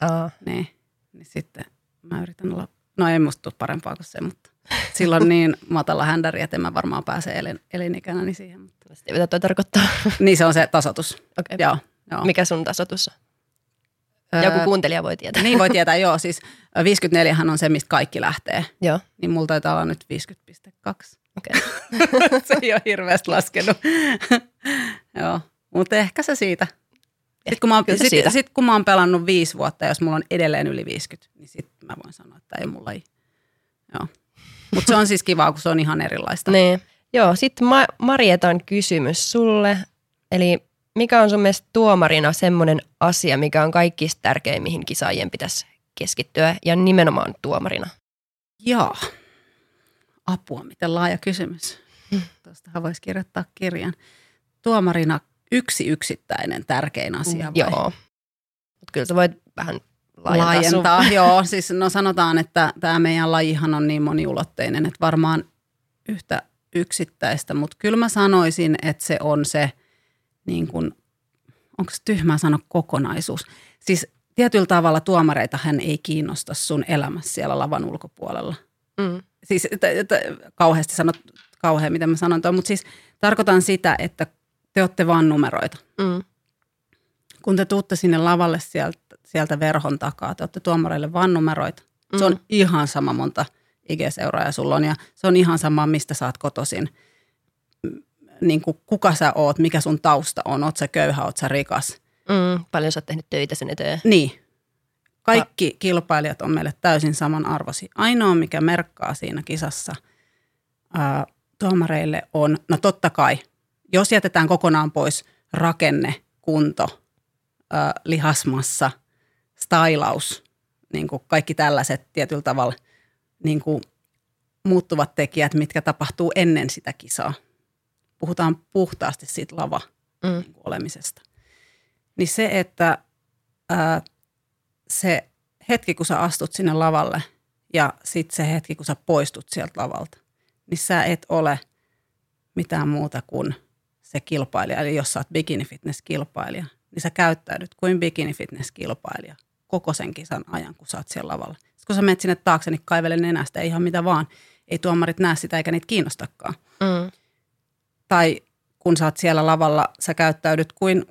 Aa. Niin, niin sitten mä yritän olla, no ei musta tule parempaa kuin se, mutta silloin niin matala händäri, että en mä varmaan pääse elin, elinikänäni siihen. Mutta. Mitä toi tarkoittaa? Niin se on se tasotus. Okay. Joo, joo. Mikä sun tasoitus on? Öö, Joku kuuntelija voi tietää. Niin voi tietää, joo. Siis 54 on se, mistä kaikki lähtee. Joo, Niin mulla taitaa olla nyt 50,2. okei. se ei ole hirveästi laskenut. Joo, mutta ehkä se siitä. Sitten kun, mä oon, sit, siitä. sit, kun mä oon pelannut viisi vuotta, jos mulla on edelleen yli 50, niin sitten mä voin sanoa, että ei mulla ei. Joo. Mutta se on siis kivaa, kun se on ihan erilaista. Niin. Joo, sitten Ma- Marietan kysymys sulle. Eli mikä on sun mielestä tuomarina semmoinen asia, mikä on kaikista tärkein, mihin kisaajien pitäisi keskittyä ja nimenomaan tuomarina? Joo. Apua, miten laaja kysymys. Tuostahan voisi kirjoittaa kirjan. Tuomarina yksi yksittäinen tärkein asia vai? Joo. Mut kyllä sä voit vähän laajentaa, laajentaa. Joo, siis no sanotaan, että tämä meidän lajihan on niin moniulotteinen, että varmaan yhtä yksittäistä, mutta kyllä mä sanoisin, että se on se, niin kuin, onko se tyhmää sanoa kokonaisuus. Siis tietyllä tavalla tuomareita hän ei kiinnosta sun elämässä siellä lavan ulkopuolella. Mm. Siis t- t- kauheasti sanot, kauhean miten mä sanon toi, mutta siis tarkoitan sitä, että te olette vaan numeroita Mm. kun te tuutte sinne lavalle sieltä, sieltä verhon takaa, te olette tuomareille vaan numeroita. Mm. Se on Mm. ihan sama monta IG-seuraajaa sulla on ja se on ihan sama, mistä sä oot kotoisin. Niin kuin kuka sä oot, mikä sun tausta on, oot sä köyhä, oot sä rikas. Mm. Paljon sä oot tehnyt töitä sen eteen. Niin. Kaikki kilpailijat on meille täysin samanarvoisia. Ainoa, mikä merkkaa siinä kisassa ää, tuomareille on, no totta kai, jos jätetään kokonaan pois rakenne, kunto, ää, lihasmassa, stylaus, niin kuin kaikki tällaiset tietyllä tavalla niin kuin muuttuvat tekijät, mitkä tapahtuu ennen sitä kisaa. Puhutaan puhtaasti siitä lava Mm. niin olemisesta. Niin se, että ää, se hetki, kun sä astut sinne lavalle ja sitten se hetki, kun sä poistut sieltä lavalta, niin sä et ole mitään muuta kuin se kilpailija. Eli jos sä oot bikini fitness kilpailija, niin sä käyttäydyt kuin bikini fitness kilpailija koko sen kisan ajan, kun sä oot siellä lavalla. Sitten kun sä menet sinne taakse, niin kaivele nenästä, ei ihan mitä vaan. Ei tuomarit näe sitä eikä niitä kiinnostakaan. Mm. Tai kun sä oot siellä lavalla, sä käyttäydyt kuin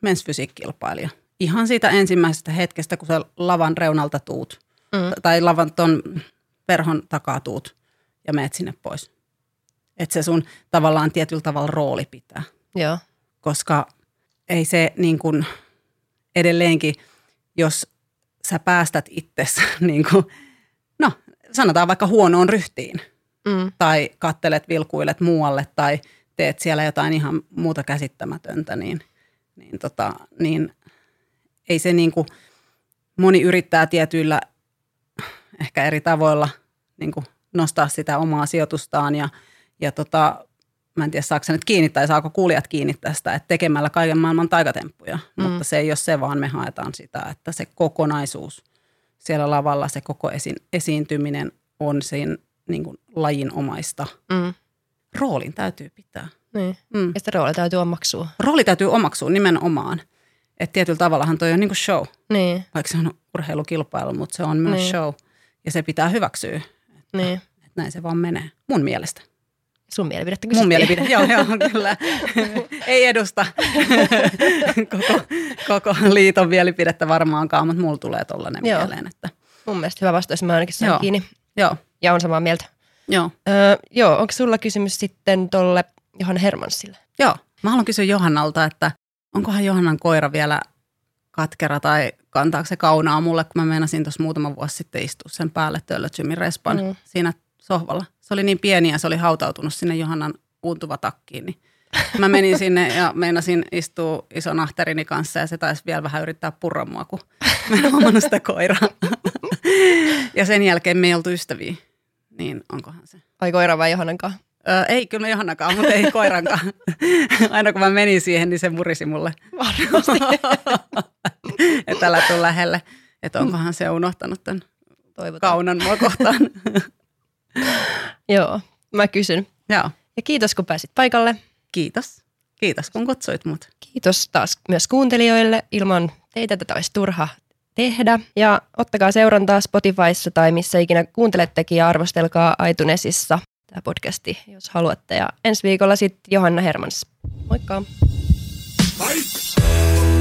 mensfysiikkilpailija. Ihan siitä ensimmäisestä hetkestä, kun sä lavan reunalta tuut, Mm. tai lavan ton verhon takaa tuut ja meet sinne pois. Että se sun tavallaan tietyllä tavalla rooli pitää, Joo. koska ei se niin kuin edelleenkin, jos sä päästät itsesi niin kuin, no sanotaan vaikka huonoon ryhtiin Mm. tai kattelet, vilkuilet muualle tai teet siellä jotain ihan muuta käsittämätöntä, niin, niin, tota, niin ei se niin kuin, moni yrittää tietyillä ehkä eri tavoilla niin kuin nostaa sitä omaa sijoitustaan ja, ja tota, mä en tiedä saako se nyt kiinni tai saako kuulijat kiinni tästä, että tekemällä kaiken maailman taikatemppuja, mm. mutta se ei ole se, vaan me haetaan sitä, että se kokonaisuus siellä lavalla, se koko esi- esiintyminen on siinä niin kuin lajin omaista. Mm. Roolin täytyy pitää. Niin. Mm. Ja sitä roolia täytyy omaksua. Rooli täytyy omaksua nimenomaan. Että tietyllä tavallahan toi on niin kuin show, Niin, vaikka se on urheilukilpailu, mutta se on myös Niin. show. Ja se pitää hyväksyä, niin. että näin se vaan menee. Mun mielestä. Sun mielipidettä Mun kysyttiin. mielipide, joo, joo, kyllä. Ei edusta koko, koko liiton mielipidettä varmaankaan, mutta mulla tulee tollainen Joo. mieleen. Että, Mun mielestä hyvä vastaus, mä ainakin sain Joo. kiinni. joo, Ja on samaa mieltä. Joo, Öö, joo, onko sulla kysymys sitten tolle Johanna Hermansille? joo. Mä haluan kysyä Johannalta, että onkohan Johannan koira vielä katkera tai kantaako se kaunaa mulle, kun mä meinasin tuossa muutama vuosi sitten istua sen päälle Töllötsymin respan Mm. mm. siinä sohvalla. Se oli niin pieni ja se oli hautautunut sinne Johannan uuntuva takkiin, niin mä menin sinne ja meinasin istua ison ahterini kanssa ja se taisi vielä vähän yrittää purra mua, kun mä en huomannut sitä koiraa. ja sen jälkeen me ei oltu ystäviä, niin onkohan se. Vai koira vai Johannankaan? Öö, ei kyllä Johannakaan, mutta ei koirankaan. Aina kun mä menin siihen, niin se murisi mulle. Varmasti. että älä tuu lähelle. Että onkohan se unohtanut tämän Toivotaan. kaunan mua kohtaan. Joo, mä kysyn. Joo, Ja kiitos kun pääsit paikalle. kiitos. Kiitos kun kutsuit mut. Kiitos taas myös kuuntelijoille. Ilman teitä tätä olisi turha tehdä. Ja ottakaa seurantaa Spotifyssa tai missä ikinä kuuntelettekin ja arvostelkaa iTunesissa tämä podcasti, jos haluatte. Ja ensi viikolla sitten Johanna Hermans. Moikka! Fight!